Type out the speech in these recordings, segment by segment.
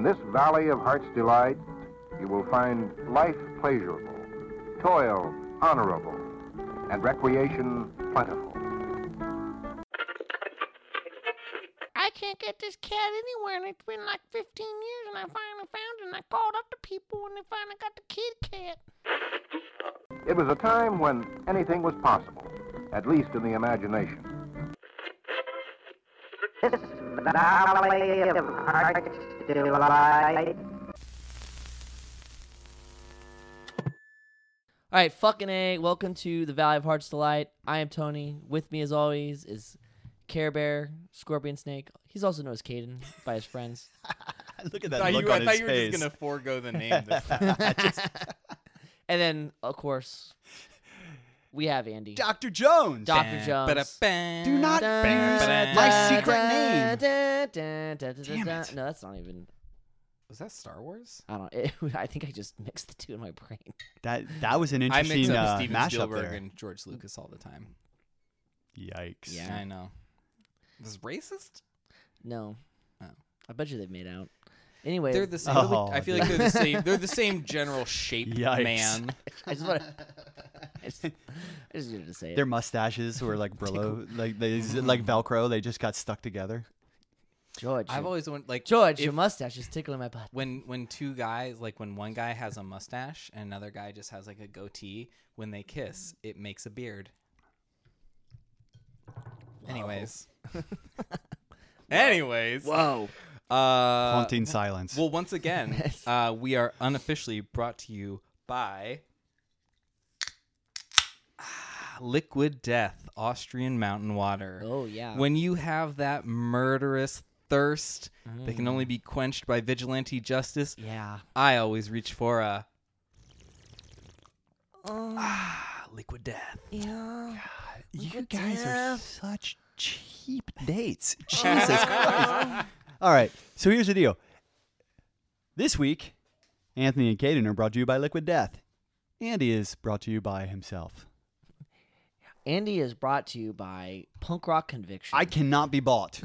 In this valley of heart's delight, you will find life pleasurable, toil honorable, and recreation plentiful. I can't get this cat anywhere, and it's been like 15 years, and I finally found it, and I called up the people, and they finally got the kid cat. It was a time when anything was possible, at least in the imagination. This Valley of Heart's Delight. All right, fucking A. Welcome to the Valley of Hearts Delight. I am Tony. With me, as always, is Care Bear, Scorpion Snake. He's also known as Caden by his friends. Look at I that thought look you, I on thought his you were face. just gonna forego the name. This time. And then, of course, we have Andy. Dr. Jones. Dr. Jones. Ba-da-bam. Do not Da- use my secret name. da- da- da- da- Damn it. No, that's not even. Was that Star Wars? I don't. It, I think I just mixed the two in my brain. That that was an I mix interesting up uh, Steven mashup Spielberg there. and George Lucas all the time. Yikes. Yeah. I know. This is racist. No. Oh. I bet you they've made out. Anyway, They're the same. Oh, I feel like they're the same. They're the same general shape Yikes. man. I just want to. I just, I just needed to say it. Their mustaches were like Brillo, like they like Velcro. They just got stuck together. George. I've always wanted like George, if- your mustache is tickling my butt. when when two guys like when one guy has a mustache and another guy just has like a goatee when they kiss it makes a beard anyways anyways Whoa. uh Haunting silence. well once again uh we are unofficially brought to you by liquid death austrian mountain water Oh yeah. when you have that murderous thirst that can Mm. only be quenched by vigilante justice yeah. I always reach for a Oh, ah, liquid death. yeah. you guys are such cheap dates. Jesus Christ. All right. So here's the deal. This week, Anthony and Caden are brought to you by Liquid Death. Andy is brought to you by himself. Andy is brought to you by Punk Rock Conviction. I cannot be bought.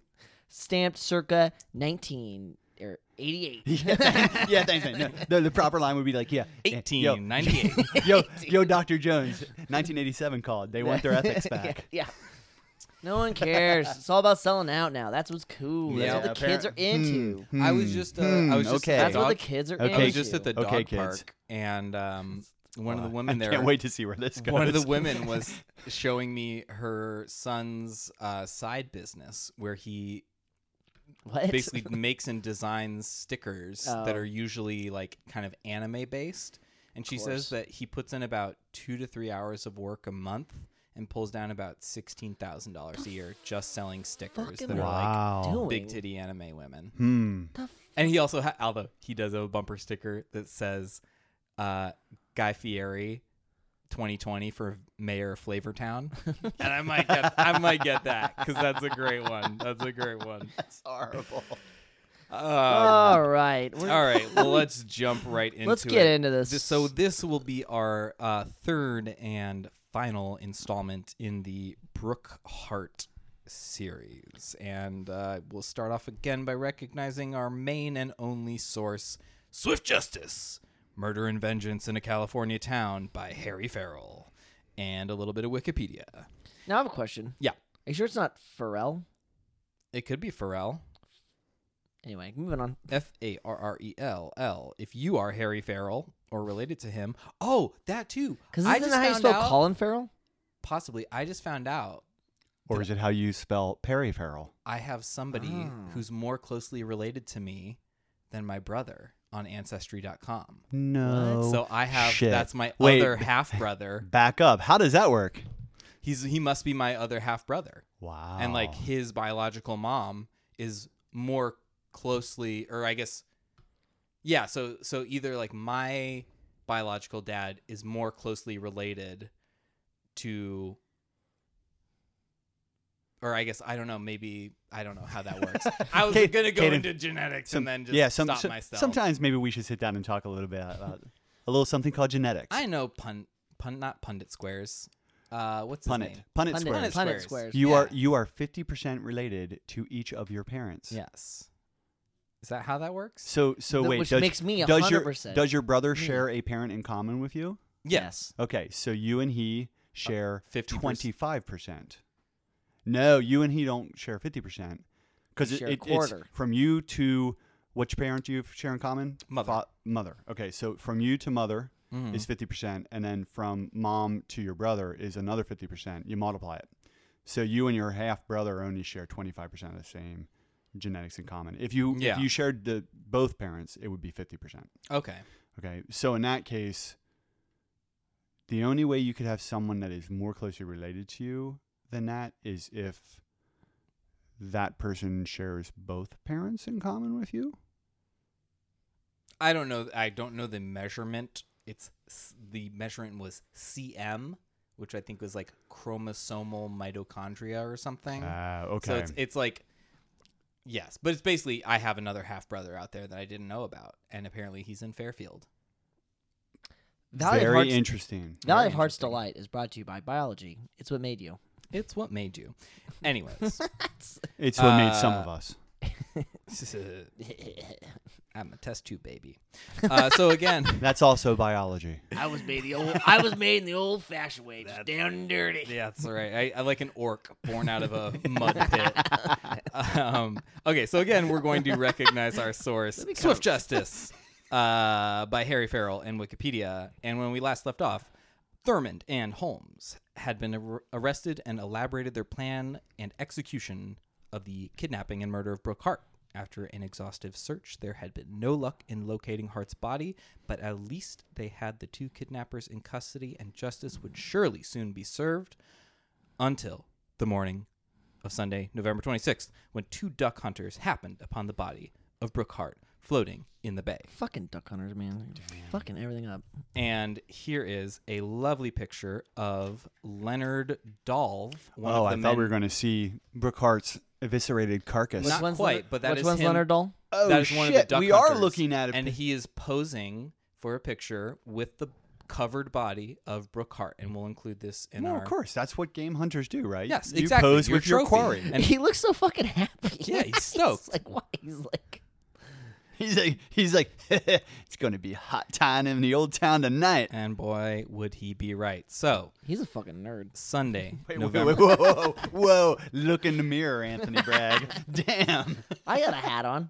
stamped circa 19 or 88. yeah, thanks, yeah, thanks. man. No, the, the proper line would be like, yeah, eh, yo, 1898. yo, yo, Dr. Jones, 1987 called. They want their ethics back. yeah. No one cares. it's all about selling out now. That's what's cool. That's Yeah, what the kids are into. Hmm, I was hmm, just uh, hmm, I was just okay. at the That's what the kids are Okay. into. I was just at the dog Okay, kids. park and um, one of the Uh, women I there can't wait to see where this goes. one of the women was showing me her son's uh, side business where he what? basically makes and designs stickers that Oh. are usually like kind of anime based. And she says that he puts in about two to three hours of work a month and pulls down about sixteen thousand dollars a year just selling stickers that are wow. doing? like big titty anime women. Hmm. The f- And he also, ha- although he does have a bumper sticker that says uh, "Guy Fieri, 2020 for mayor of Flavortown," and I might get, I might get that because that's a great one. That's a great one. That's horrible. Um, all right. We're- all right, well, let's jump right into Let's it. get into this. This- So this will be our uh, third and final installment in the Brooke Hart series, and uh, we'll start off again by recognizing our main and only source, Swift Justice: Murder and Vengeance in a California Town by Harry Farrell, and a little bit of Wikipedia. now I have a question. Yeah. Are you sure it's not Pharrell? It could be Farrell. Anyway, moving on. F A R R E L L. If you are Harry Farrell or related to him, oh, that too. Because I isn't just that how you found spell out- Colin Farrell? Possibly. I just found out Or is it how you spell Perry Farrell? I have somebody Oh. who's more closely related to me than my brother on ancestry.com. No. so I have shit. that's my Wait. other half brother. Back up. How does that work? He's he must be my other half brother. Wow. And like his biological mom is more closely or I guess yeah, so so either like my biological dad is more closely related to or I guess I don't know. Maybe I don't know how that works. I was Kate- gonna go Kaden, into genetics Some- and then just yeah, some, stop some- myself. sometimes maybe we should sit down and talk a little bit about a little something called genetics. I know pun pun not pundit squares. Uh, what's his Punnett. name? Punnett Pundit, squares. Punnett Planet squares. squares. You Yeah. are you are fifty percent related to each of your parents. Yes. Is that how that works? So so Th- wait, which does, makes me does your 100% does your brother share a parent in common with you? Yes. Okay, so you and he share 50%. twenty five percent. No, you and he don't share fifty percent because it, share a it, it's quarter. from you to which parent do you share in common? Mother. Fa- mother. Okay, so from you to mother Mhm. is fifty percent, and then from mom to your brother is another fifty percent. You multiply it, so you and your half brother only share twenty five percent of the same genetics in common. If you Yeah. if you shared the both parents, it would be fifty percent. Okay. Okay, so in that case, the only way you could have someone that is more closely related to you than that is if that person shares both parents in common with you. I don't know. I don't know the measurement. It's the measurement was cm, which I think was like chromosomal mitochondria or something. Ah, okay. So it's it's like yes, but it's basically I have another half brother out there that I didn't know about, and apparently he's in Fairfield. Valley of Very Hearts, interesting. Valley Very of Hearts. Delight is brought to you by biology. It's what made you. It's what made you. Anyways, It's what made some Uh, of us. I'm a test tube baby. Uh, so again, That's also biology. I was made the old. I was made in the old-fashioned way, just down and dirty. Yeah, that's all right. I, I like an orc born out of a mud pit. um, okay, so again, we're going to recognize our source, Swift Justice, uh, by Harry Farrell and Wikipedia. And when we last left off, Thurmond and Holmes had been ar- arrested and elaborated their plan and execution of the kidnapping and murder of Brooke Hart. After an exhaustive search, there had been no luck in locating Hart's body, but at least they had the two kidnappers in custody, and justice would surely soon be served until the morning of Sunday, November 26th, when two duck hunters happened upon the body of Brooke Hart floating in the bay. Fucking duck hunters, man. Fucking everything up. And here is a lovely picture of Leonard Dolve. One oh, of I the thought we were going to see Brooke Hart's eviscerated carcass. Not one's quite, Leonard- but that which is one's him- Leonard Doll? oh that is one of the shit! duck we are hunters. looking at it. and he is posing for a picture with the covered body of Brooke Hart, and we'll include this in no, our. of course. That's what game hunters do, right? Yes, you exactly, pose your with your trophy. quarry. And- he looks so fucking happy. Yeah, he's stoked. like why? He's like, He's like, he's like, it's going to be hot time in the old town tonight. And boy, would he be right. So, he's a fucking nerd. Sunday, Wait, wait, November. wait, whoa, whoa, whoa! Look in the mirror, Anthony Bragg. Damn. I got a hat on.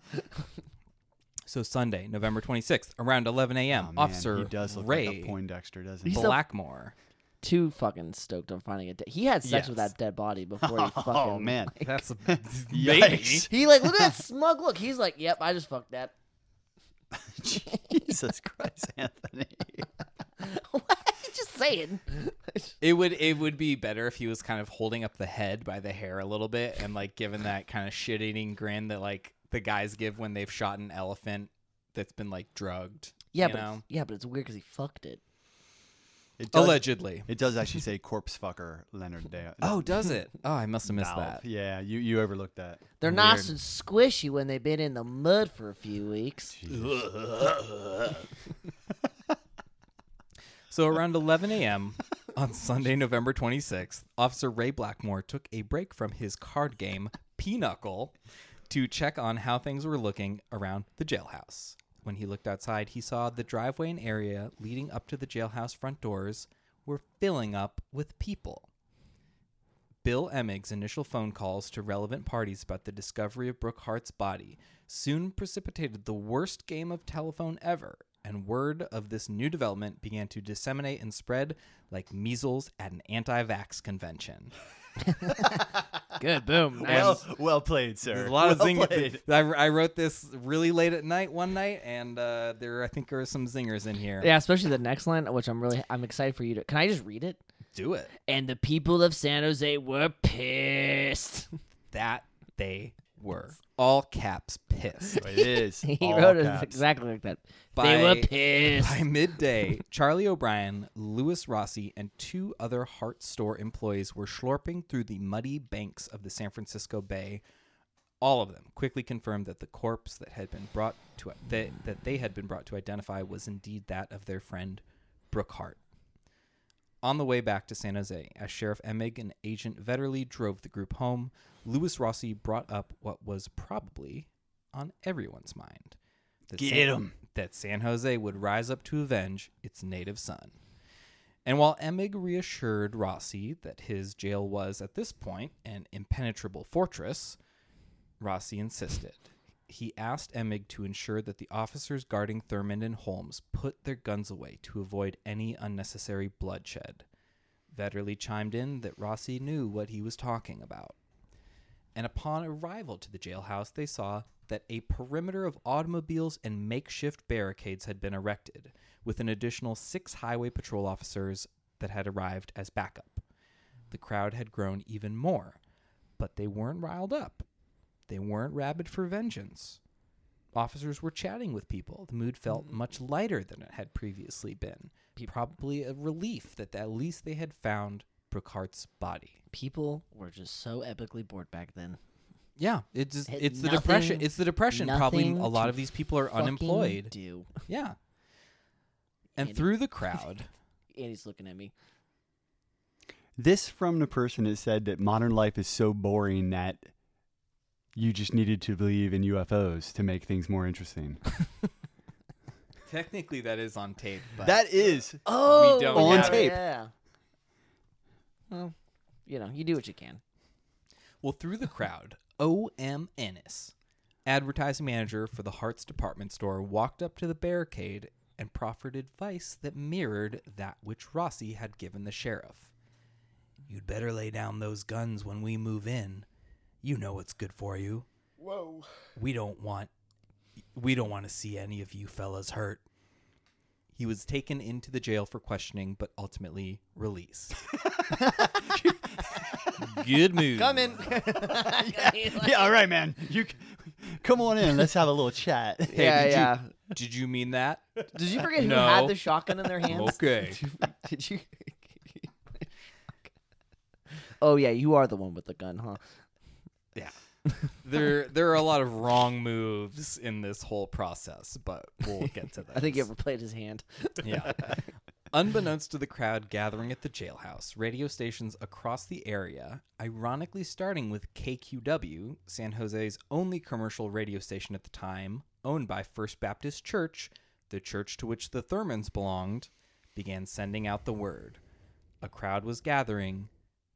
So Sunday, November 26th, around 11 a.m., Oh, Officer he does look Ray like a Poindexter, doesn't he? Blackmore. Too fucking stoked on finding it. He had sex with that dead body before he oh, fucking. Oh man, That's Yikes. He like look at that smug look. He's like, yep, I just fucked that. Jesus Christ, Anthony. what? Are you just saying. It would it would be better if he was kind of holding up the head by the hair a little bit and like giving that kind of shit eating grin that like the guys give when they've shot an elephant that's been like drugged. Yeah, you but know? yeah, but it's weird because he fucked it. It does, allegedly. It does actually say corpse fucker Leonard Day. Oh, does it? Oh, I must have missed Valve. that. Yeah, you you overlooked that. They're Weird. nice and squishy when they've been in the mud for a few weeks. So around 11 a.m. on Sunday, November 26th, Officer Ray Blackmore took a break from his card game, Pinochle, to check on how things were looking around the jailhouse. When he looked outside, he saw the driveway and area leading up to the jailhouse front doors were filling up with people. Bill Emig's initial phone calls to relevant parties about the discovery of Brooke Hart's body soon precipitated the worst game of telephone ever, and word of this new development began to disseminate and spread like measles at an anti vax convention. Good, boom. Well, well played, sir. There's a lot of well zingers. I, I wrote this really late at night one night, and uh, there I think are some zingers in here. Yeah, especially the next line, which I'm really I'm excited for you to. Can I just read it? Do it. And the people of San Jose were pissed. That they were all caps pissed. It is. he all wrote it exactly like that. By- they were pissed. By midday, Charlie O'Brien, Louis Rossi, and two other Hart store employees were slurping through the muddy banks of the San Francisco Bay. All of them quickly confirmed that the corpse that had been brought to that, that they had been brought to identify was indeed that of their friend Brooke Hart. On the way back to San Jose, as Sheriff Emig and Agent Vetterli drove the group home, Louis Rossi brought up what was probably on everyone's mind. That Get 'em. That San Jose would rise up to avenge its native son. And while Emig reassured Rossi that his jail was, at this point, an impenetrable fortress, Rossi insisted. He asked Emig to ensure that the officers guarding Thurmond and Holmes put their guns away to avoid any unnecessary bloodshed. Vetterli chimed in that Rossi knew what he was talking about. And upon arrival to the jailhouse, they saw that a perimeter of automobiles and makeshift barricades had been erected, with an additional six highway patrol officers that had arrived as backup. The crowd had grown even more, but they weren't riled up. They weren't rabid for vengeance. Officers were chatting with people. The mood felt mm. much lighter than it had previously been. Probably a relief that at least they had found Brooke Hart's body. People were just so epically bored back then. Yeah, it's just, Had it's the depression. It's the depression. Probably a lot of these people are unemployed. Do Yeah, and Andy. through the crowd, Andy's looking at me. This from the person that said that modern life is so boring that you just needed to believe in UFOs to make things more interesting. technically that is on tape. But that is Oh, we don't On yeah, have it. tape. Yeah. Well, you know, you do what you can. Well, through the crowd, O.M. Ennis, advertising manager for the Hart's department store, walked up to the barricade and proffered advice that mirrored that which Rossi had given the sheriff. You'd better lay down those guns when we move in. You know what's good for you. Whoa. We don't want we don't want to see any of you fellas hurt. He was taken into the jail for questioning, but ultimately released. Good move. Come in. yeah. All right, man. You c- come on in. Let's have a little chat. Hey, yeah, did you- yeah. Did you mean that? Did you forget who had the shotgun in their hands? Okay. Did you? oh yeah, you are the one with the gun, huh? Yeah. there there are a lot of wrong moves in this whole process, but we'll get to that. I think he ever played his hand. Yeah. Unbeknownst to the crowd gathering at the jailhouse, radio stations across the area, ironically starting with KQW, San Jose's only commercial radio station at the time, owned by First Baptist Church, the church to which the Thurmonds belonged, began sending out the word. A crowd was gathering,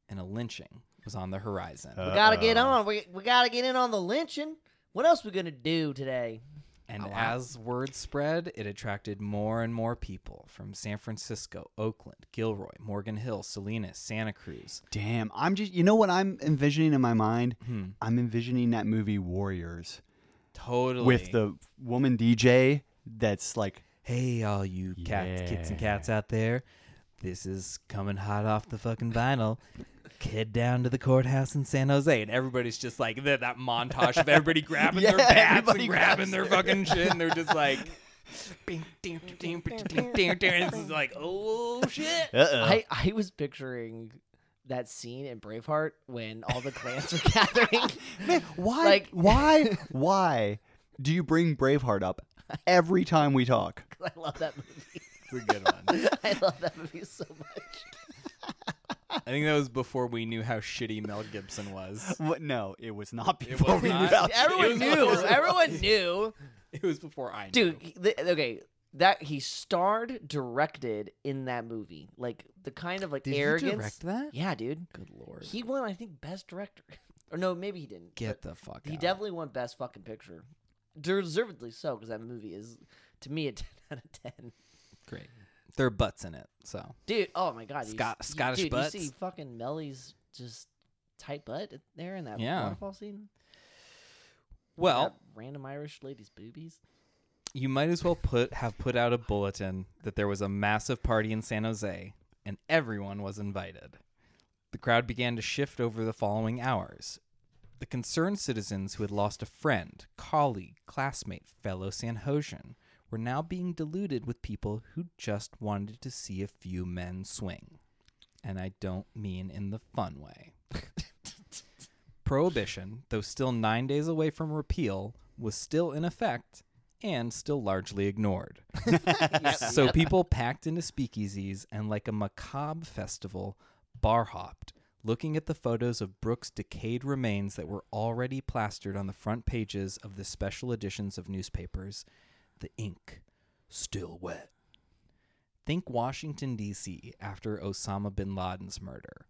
and a lynching was on the horizon. We gotta get on. We we gotta get in on the lynching. What else we gonna do today? And Oh, wow. as word spread, it attracted more and more people from San Francisco, Oakland, Gilroy, Morgan Hill, Salinas, Santa Cruz. Damn. I'm just. You know what I'm envisioning in my mind? Hmm. I'm envisioning that movie Warriors Totally. with the woman DJ that's like. hey, all you cats, kits, and cats out there, this is coming hot off the fucking vinyl. Head down to the courthouse in San Jose, and everybody's just like that, that montage of everybody grabbing Yeah, their bats everybody and grabbing their their- fucking shit, and they're just like, bing, ding, ding, ding, ding, ding, ding, and it's like, oh shit. Uh-oh. I I was picturing that scene in Braveheart when all the clans are gathering. Man, why? Like- why? Why do you bring Braveheart up every time we talk? I love that movie. It's a good one. I love that movie so much. I think that was before we knew how shitty Mel Gibson was. What? No, it was not before was we not? knew how Everyone was- knew. Everyone knew. It was before I knew. Dude, he- the, okay, that he starred, directed in that movie. Like the kind of like arrogance. Did arrogance. he direct that? Yeah, dude. Good lord. He won, I think, best director. or no, maybe he didn't. Get the fuck He out. definitely won best fucking picture. Deservedly so, because that movie is, to me, a ten out of ten. Great. There are butts in it, so. Dude, oh my god, you- Scot- you- Scottish dude, butts? You see fucking Melly's just tight butt there in that Yeah. waterfall scene. Well, That random Irish lady's boobies. you might as well put have put out a bulletin that there was a massive party in San Jose and everyone was invited. The crowd began to shift over the following hours. The concerned citizens who had lost a friend, colleague, classmate, fellow San Josian were now being diluted with people who just wanted to see a few men swing. And I don't mean in the fun way. Prohibition, though still nine days away from repeal, was still in effect and still largely ignored. so people packed into speakeasies and, like a macabre festival, bar hopped, looking at the photos of Brooks' decayed remains that were already plastered on the front pages of the special editions of newspapers, the ink still wet. Think Washington, D.C. after Osama bin Laden's murder.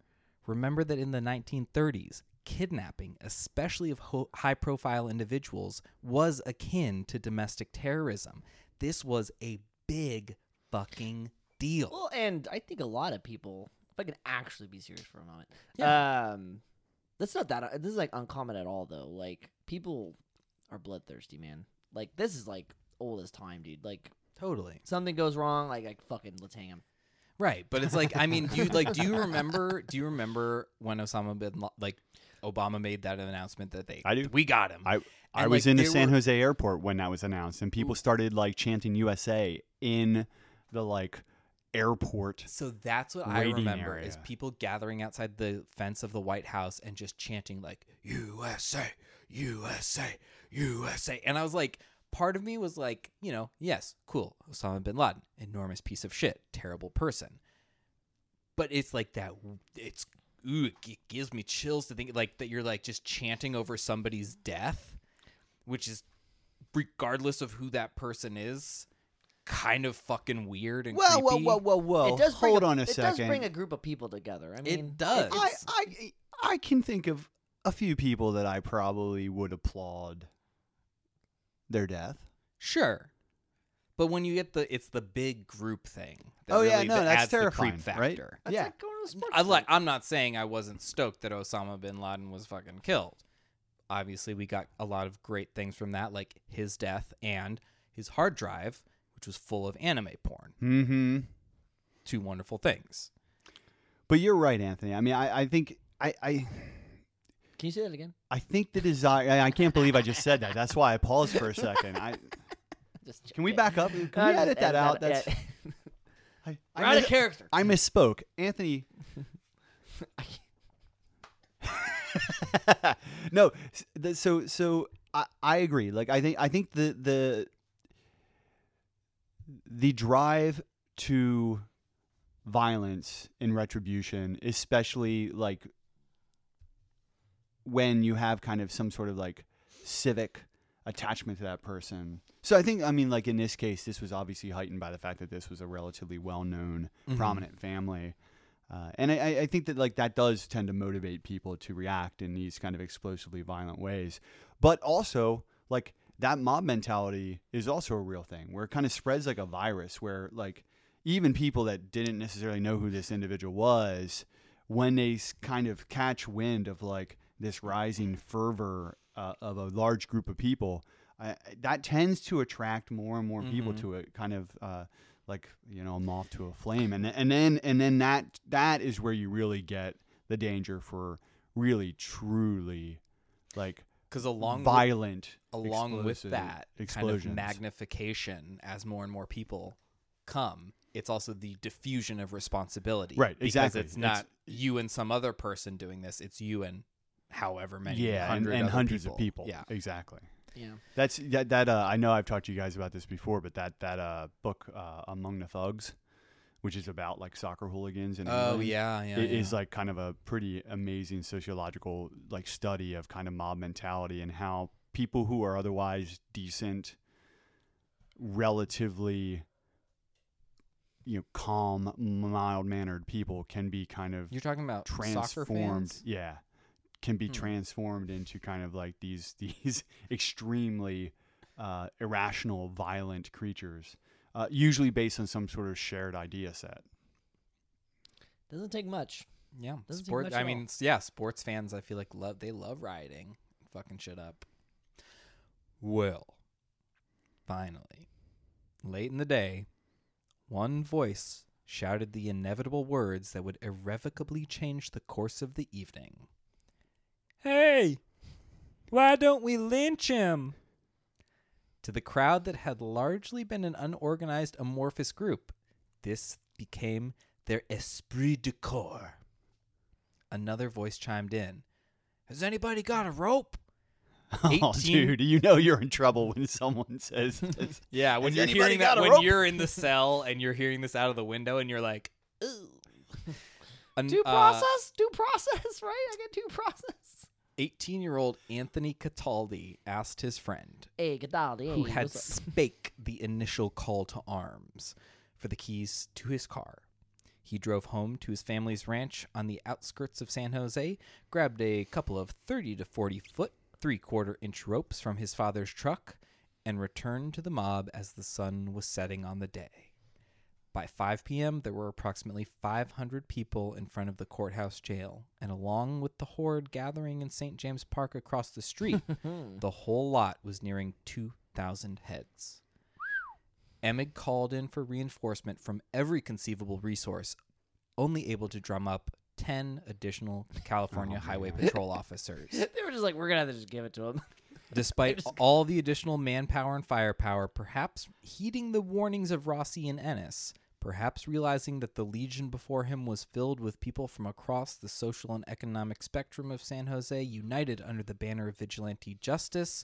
Remember that in the 1930s, kidnapping, especially of ho- high profile individuals, was akin to domestic terrorism. This was a big fucking deal. Well, and I think a lot of people, if I can actually be serious for a moment, Yeah. um, that's not that. This is like uncommon at all, though. Like people are bloodthirsty, man. Like this is like old as time, dude. Like totally. something goes wrong, like like fucking let's hang him. Right, but it's like I mean, do you like do you remember do you remember when Osama bin La- like Obama made that announcement that they I do. we got him. I I And, was like, in the they San were- Jose airport when that was announced, and people started like chanting USA in the like airport. So that's what I Waiting remember is area. people gathering outside the fence of the White House and just chanting like USA, USA, USA. And I was like, part of me was like, you know, yes, cool, Osama bin Laden, enormous piece of shit, terrible person. But it's like that. It's ooh, it gives me chills to think like that you're like just chanting over somebody's death, which is regardless of who that person is. Kind of fucking weird and Whoa, whoa, creepy. whoa, whoa, whoa! it does bring Hold on a it second. does bring a group of people together. I mean, It does. I, I I can think of a few people that I probably would applaud their death. Sure. But when you get the it's the big group thing. that Oh, yeah, really- no, that that's adds the terrifying, creep right? factor. That's yeah. like going to a sports I like. I'm not saying I wasn't stoked that Osama bin Laden was fucking killed. Obviously, we got a lot of great things from that, like his death and his hard drive, which was full of anime porn. Mm-hmm. Two wonderful things. But you're right, Anthony. I mean, I, I think I, I Can you say that again? I think the desire. I, I can't believe I just said that. That's why I paused for a second. I Just can we back up? Can we edit that out? That's. I, I, out of character. I misspoke, Anthony. no, so so I, I agree. Like I think I think the the the drive to violence and retribution, especially like when you have kind of some sort of like civic attachment to that person. So I think I mean like in this case this was obviously heightened by the fact that this was a relatively well-known Mhm. prominent family. Uh, and I- I, I think that like that does tend to motivate people to react in these kind of explosively violent ways. But also like that mob mentality is also a real thing where it kind of spreads like a virus where like even people that didn't necessarily know who this individual was when they kind of catch wind of like this rising fervor uh, of a large group of people uh, that tends to attract more and more people Mhm. to it kind of uh, like you know a moth to a flame and and then and then that that is where you really get the danger for really truly like Because along with, violent along with that kind of magnification as more and more people come, it's also the diffusion of responsibility. Right, Because exactly. it's not you and some other person doing this, it's you and however many yeah and, hundred and other hundreds people. of people Yeah. exactly Yeah. That's that. That uh, I know I've talked to you guys about this before, but that that uh, book uh, Among the Thugs, which is about like soccer hooligans and Oh yeah, yeah. it yeah. is like kind of a pretty amazing sociological like study of kind of mob mentality and how people who are otherwise decent, relatively, you know, calm, mild mannered people can be kind of You're talking about soccer transformed fans? yeah can be Hmm. transformed into kind of like these these extremely uh, irrational violent creatures uh, usually based on some sort of shared idea set Doesn't take much. Yeah, Doesn't take sport. much I at mean, all. yeah, sports fans. I feel like love. They love rioting, fucking shit up. Well, finally, late in the day, one voice shouted the inevitable words that would irrevocably change the course of the evening. Hey, why don't we lynch him? To the crowd that had largely been an unorganized, amorphous group, this became their esprit de corps. Another voice chimed in. Has anybody got a rope? oh 18 dude you know you're in trouble when someone says this. Yeah, when Has you're anybody hearing that, a when rope? you're in the cell and you're hearing this out of the window and you're like, ooh. An- Due uh, process? Due process, right? I get due process. 18 year old Anthony Cataldi asked his friend, Hey, Gadaldi. who had spake the initial call to arms, for the keys to his car. He drove home to his family's ranch on the outskirts of San Jose, grabbed a couple of 30 to 40 foot, three quarter inch ropes from his father's truck, and returned to the mob as the sun was setting on the day. By 5 p.m., there were approximately 500 people in front of the courthouse jail, and along with the horde gathering in St. James Park across the street, hmm. the whole lot was nearing 2,000 heads. Emig called in for reinforcement from every conceivable resource, only able to drum up 10 additional oh California Highway Patrol officers. They were just like, we're gonna have to just give it to them. Despite all the additional manpower and firepower, perhaps heeding the warnings of Rossi and Ennis, perhaps realizing that the legion before him was filled with people from across the social and economic spectrum of San Jose, united under the banner of vigilante justice,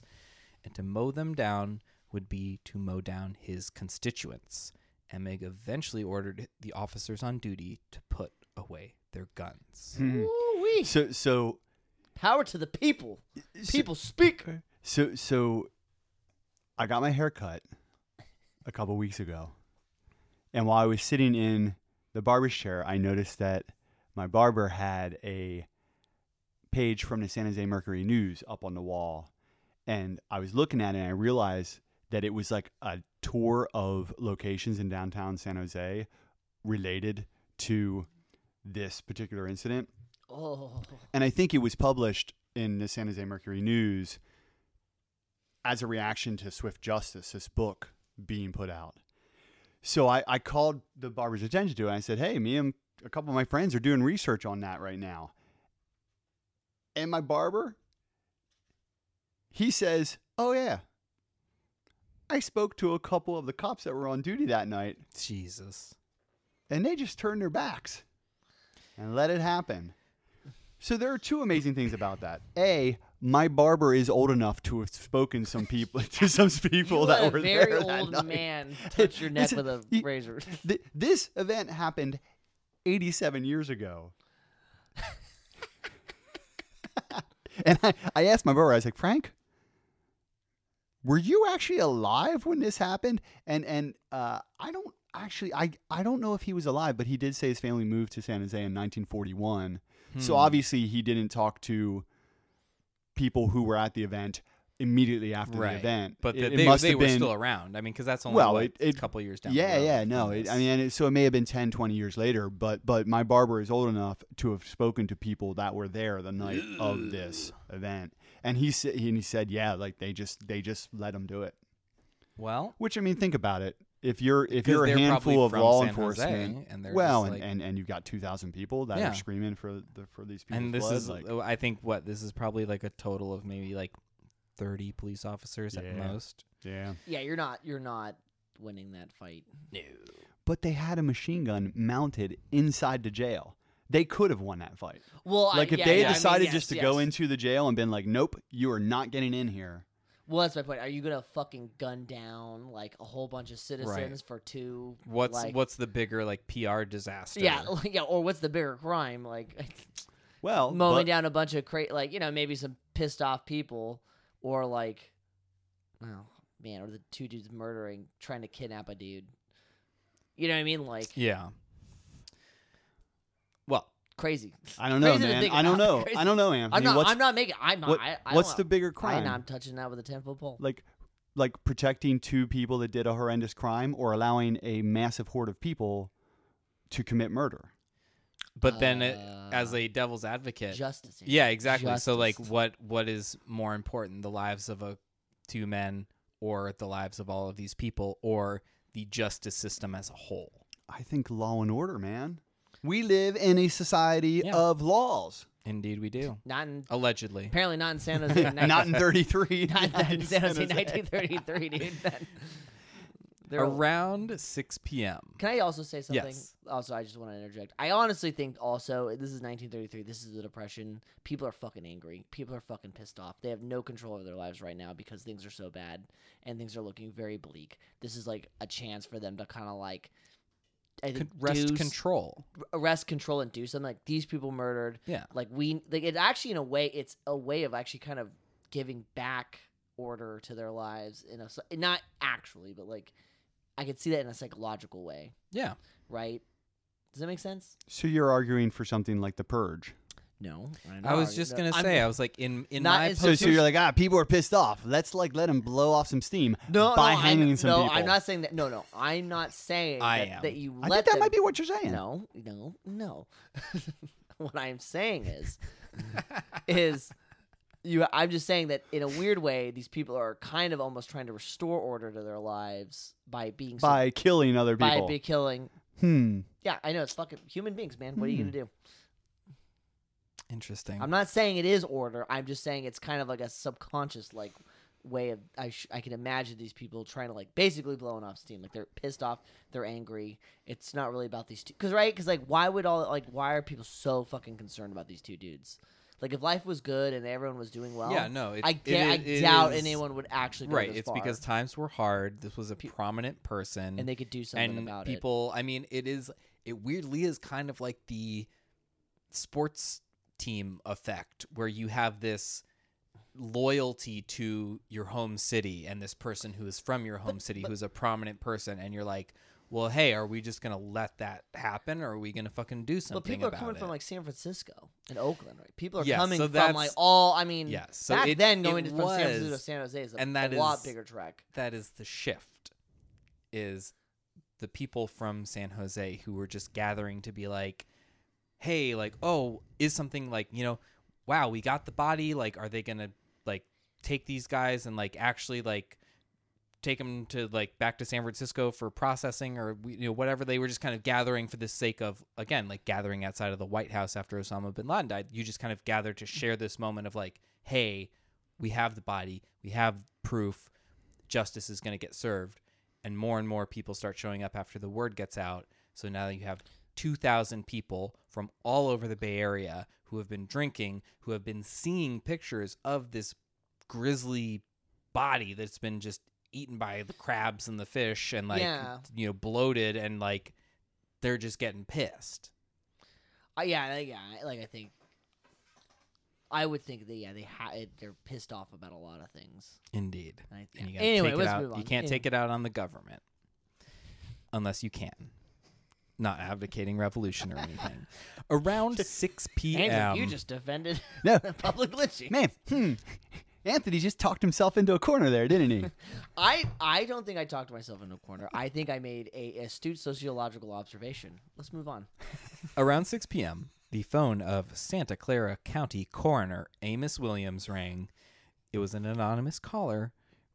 and to mow them down would be to mow down his constituents. Emig eventually ordered the officers on duty to put away their guns. Hmm. Ooh-wee. So so Power to the people. People speak. so so I got my hair cut a couple weeks ago. And while I was sitting in the barber's chair, I noticed that my barber had a page from the San Jose Mercury News up on the wall. And I was looking at it and I realized that it was like a tour of locations in downtown San Jose related to this particular incident. Oh. And I think it was published in the San Jose Mercury News as a reaction to Swift Justice, this book being put out. So I, I called the barber's attention to it. And I said, Hey, me and a couple of my friends are doing research on that right now. And my barber, he says, Oh, yeah. I spoke to a couple of the cops that were on duty that night, Jesus. and they just turned their backs and let it happen. So there are two amazing things about that. A, my barber is old enough to have spoken some people to some people You that let were a very there that old night. man touch your neck with a you- razor. Th- this event happened 87 years ago. and I, I asked my barber, I was like, Frank, were you actually alive when this happened? And and uh, I don't actually I, I don't know if he was alive, but he did say his family moved to San Jose in 1941. So Hmm. obviously he didn't talk to people who were at the event immediately after the event. But It- the- it they, must they have were been, still around. I mean, because that's only Well, it- it- a couple years down. yeah, the road yeah, no. It, I mean, it, so it may have been 10, 20 years later, but but my barber is old enough to have spoken to people that were there the night of this event, and he said he said, yeah, like they just they just let him do it. well, Which I mean, think about it. If you're if 'Cause you're a handful of law San Jose, enforcement, and they're well, and, like- and and you've got two thousand people that Yeah. are screaming for the for these people and this blood, is, like, uh, I think, what this is probably like a total of maybe like thirty police officers at most. yeah. Yeah, you're not you're not winning that fight. No. But they had a machine gun mounted inside the jail. They could have won that fight. Well, I- Like if yeah, they yeah, I had mean, decided yes, just to yes. go into the jail and been like, "Nope, you are not getting in here." Well, that's my point. Are you gonna fucking gun down like a whole bunch of citizens for two? What's like, what's the bigger like PR disaster? yeah, yeah, or what's the bigger crime? Like Well, mowing but- down a bunch of cra- like you know maybe some pissed off people, or like, oh man, or the two dudes murdering, trying to kidnap a dude. You know what I mean? Like yeah. Well, crazy. I don't know, man. I don't know. Crazy. I don't know, Anthony. I'm not. what's I'm not making. I'm not. what- I, I what's don't- the bigger I, crime? I'm touching that with a ten foot pole. like like protecting two people that did a horrendous crime or allowing a massive horde of people to commit murder. but then it, as Uh, a devil's advocate, Justice. yeah, exactly. So like, what what is more important, the lives of a two men, or the lives of all of these people, or the justice system as a whole? I think law and order, man. We live in a society Yeah. of laws. Indeed, we do. Not in. Allegedly. Apparently not in San Jose. Not in 33. Not not in San Jose, 1933, dude. That, there are- Around 6 p.m. Can I also say something? Yes. Also, I just want to interject. I honestly think also this is 1933. This is the depression. People are fucking angry. People are fucking pissed off. They have no control over their lives right now because things are so bad and things are looking very bleak. This is like a chance for them to kind of like I think Con- rest do control. arrest, control, and do something like these people murdered. Yeah. Like we like it actually in a way it's a way of actually kind of giving back order to their lives in a s- not actually, but like I could see that in a psychological way, Yeah. right? Does that make sense? So you're arguing for something like the purge. No, I'm I was just that- gonna I'm- say, I was like, in in Not my as- So, post- so you're like, ah, people are pissed off. Let's like let them blow off some steam no, by no, hanging I'm, some no, people. I'm not saying that. No, no, I'm not saying I that, am. that you I let think that them. might be what you're saying. No, no, no. what I'm saying is, is you. I'm just saying that in a weird way, these people are kind of almost trying to restore order to their lives by being so- By killing other people by people. be killing. hmm. Yeah, I know it's fucking human beings, man. What are you Hmm. gonna do? Interesting. I'm not saying it is order. I'm just saying it's kind of like a subconscious like way of I sh- I can imagine these people trying to like basically blowing off steam. Like they're pissed off, they're angry. It's not really about these two cuz right? Cuz like why would all like why are people so fucking concerned about these two dudes? Like if life was good and everyone was doing well, yeah, no, it, I, it I it doubt is- anyone would actually go Right, it's far, because times were hard. This was a Pe- prominent person, and they could do something and about it. people. I mean, it is. It weirdly is kind of like the sports team effect, where you have this loyalty to your home city and this person who is from your home city who's a prominent person and you're like well hey are we just gonna let that happen or are we gonna fucking do something But people are coming it? from like San Francisco and Oakland, right? People are Yes, coming so from like all. I mean, Yes, so back it- then going to from San Francisco to San Jose is a, and that a lot bigger trek. that is the shift is the people from San Jose who were just gathering to be like hey like oh is something like you know wow we got the body like are they going to like take these guys and like actually like take them to like back to San Francisco for processing or you know whatever they were just kind of gathering for the sake of again like gathering outside of the White House after Osama bin Laden died? You just kind of gathered to share this moment of like hey we have the body we have proof justice is going to get served. And more and more people start showing up after the word gets out. So now you have 2000 people from all over the bay area who have been drinking who have been seeing pictures of this grisly body that's been just eaten by the crabs and the fish and like Yeah. you know bloated and like they're just getting pissed Uh, yeah, yeah. Like I think, I would think that yeah, they ha- they're pissed off about a lot of things. indeed And I, and you Anyway, take let's out move on. you can't Yeah. take it out on the government unless you can not advocating revolution or anything around 6 p.m Andrew, you just defended No. public lynching. Man, hmm. Anthony just talked himself into a corner there, didn't he? I I don't think I talked myself into a corner. I think I made a astute sociological observation. Let's move on. Around 6 p.m., the phone of Santa Clara County Coroner Amos Williams rang. It was an anonymous caller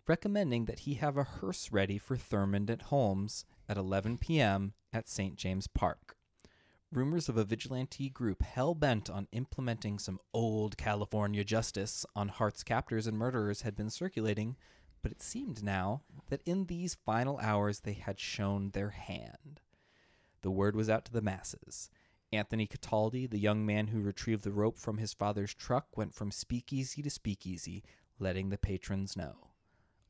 recommending that he have a hearse ready for Thurmond at Holmes at 11 p.m. at St. James Park. Rumors of a vigilante group hell bent on implementing some old California justice on Hart's captors and murderers had been circulating, but it seemed now that in these final hours they had shown their hand. The word was out to the masses. Anthony Cataldi, the young man who retrieved the rope from his father's truck, went from speakeasy to speakeasy, letting the patrons know.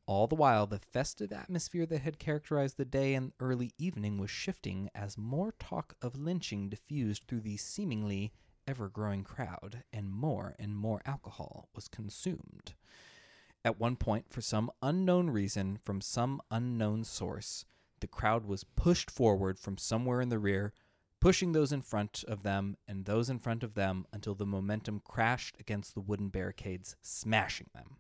All the while, the festive atmosphere that had characterized the day and early evening was shifting as more talk of lynching diffused through the seemingly ever growing crowd, and more and more alcohol was consumed. At one point, for some unknown reason, from some unknown source, the crowd was pushed forward from somewhere in the rear, pushing those in front of them and those in front of them until the momentum crashed against the wooden barricades, smashing them.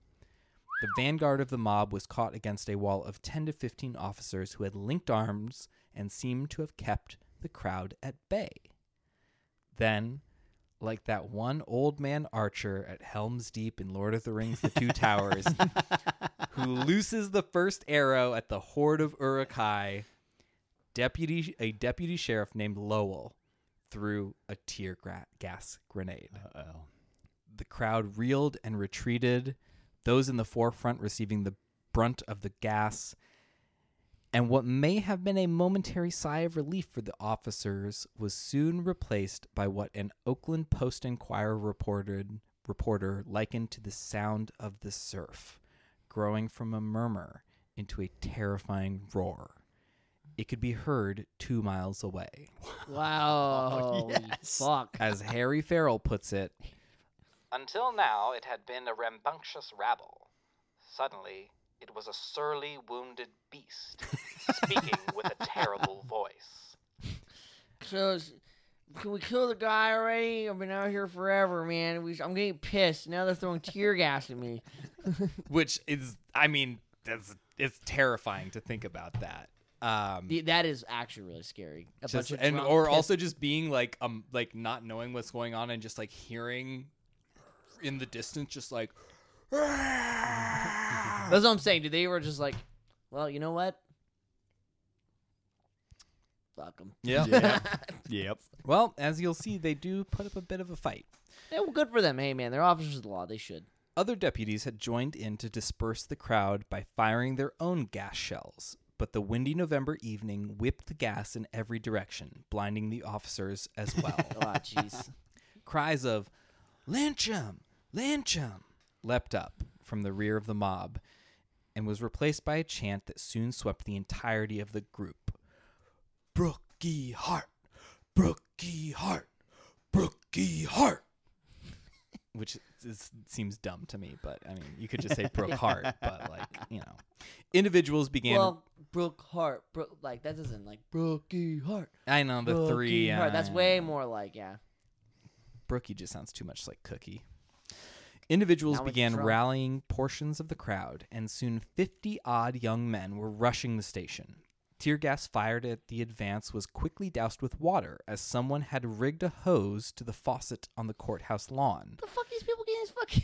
The vanguard of the mob was caught against a wall of 10 to 15 officers who had linked arms and seemed to have kept the crowd at bay. Then, like that one old man archer at Helm's Deep in Lord of the Rings The Two Towers, who looses the first arrow at the horde of Uruk-hai, deputy a deputy sheriff named Lowell threw a tear gas grenade. Uh-oh. The crowd reeled and retreated, those in the forefront receiving the brunt of the gas. And what may have been a momentary sigh of relief for the officers was soon replaced by what an Oakland Post Enquirer reported reporter likened to the sound of the surf, growing from a murmur into a terrifying roar. it could be heard two miles away. Wow. Oh, yes. Fuck. As Harry Farrell puts it, until now it had been a rambunctious rabble. Suddenly, it was a surly, wounded beast, speaking with a terrible voice. So, s- can we kill the guy already? I've been out here forever, man. We, I'm getting pissed. Now they're throwing tear gas at me. Which is, I mean, that's it's terrifying to think about that. Um, The- That is actually really scary. A just, bunch of and or pissed- also just being like um like not knowing what's going on and just like hearing in the distance just like That's what I'm saying. Did they were just like, well, you know what? Fuck them. yeah. Yep. yep. well as you'll see they do put up a bit of a fight Yeah, well, good for them. Hey, man, they're officers of the law. They should. other deputies had joined in to disperse the crowd by firing their own gas shells but the windy november evening whipped the gas in every direction blinding the officers as well Oh, jeez. cries of lynch him lynch him leapt up from the rear of the mob and was replaced by a chant that soon swept the entirety of the group brookie hart brookie hart brookie hart which is, seems dumb to me but i mean you could just say brook hart but like you know individuals began well, Brooke Hart. Brooke, like, that doesn't, like, Brookie Hart. i know the Brookie three Hart. That's uh, way more like, yeah. Brookie just sounds too much like Cookie. Individuals Now began trump. rallying portions of the crowd, and soon 50 odd young men were rushing the station. Tear gas fired at the advance was quickly doused with water as someone had rigged a hose to the faucet on the courthouse lawn. the fuck these people getting this fucking.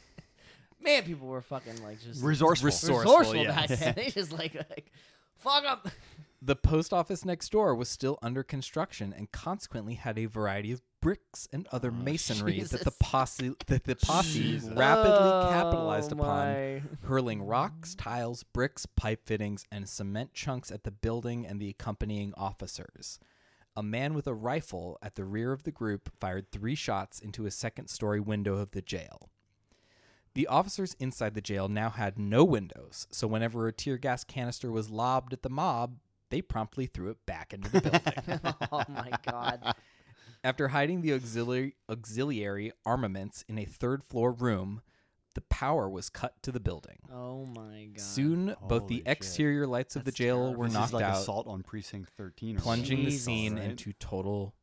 Man, people were fucking, like, just. Resourceful. Resourceful, resourceful yeah. back then. They just, like, like fuck up. The post office next door was still under construction and consequently had a variety of bricks and other oh, masonry that the posse that the posse Jesus. rapidly oh, capitalized Oh, upon my. hurling rocks, tiles, bricks, pipe fittings, and cement chunks at the building and the accompanying officers. A man with a rifle at the rear of the group fired three shots into a second story window of the jail. The officers inside the jail now had no windows, so whenever a tear gas canister was lobbed at the mob, they promptly threw it back into the building. oh my god. After hiding the auxiliary, auxiliary armaments in a third floor room, the power was cut to the building. Oh my god. Soon, both the shit. exterior lights of the That's jail terrible. were this knocked is like out, assault on precinct 13 or plunging the Jesus. scene Right? into total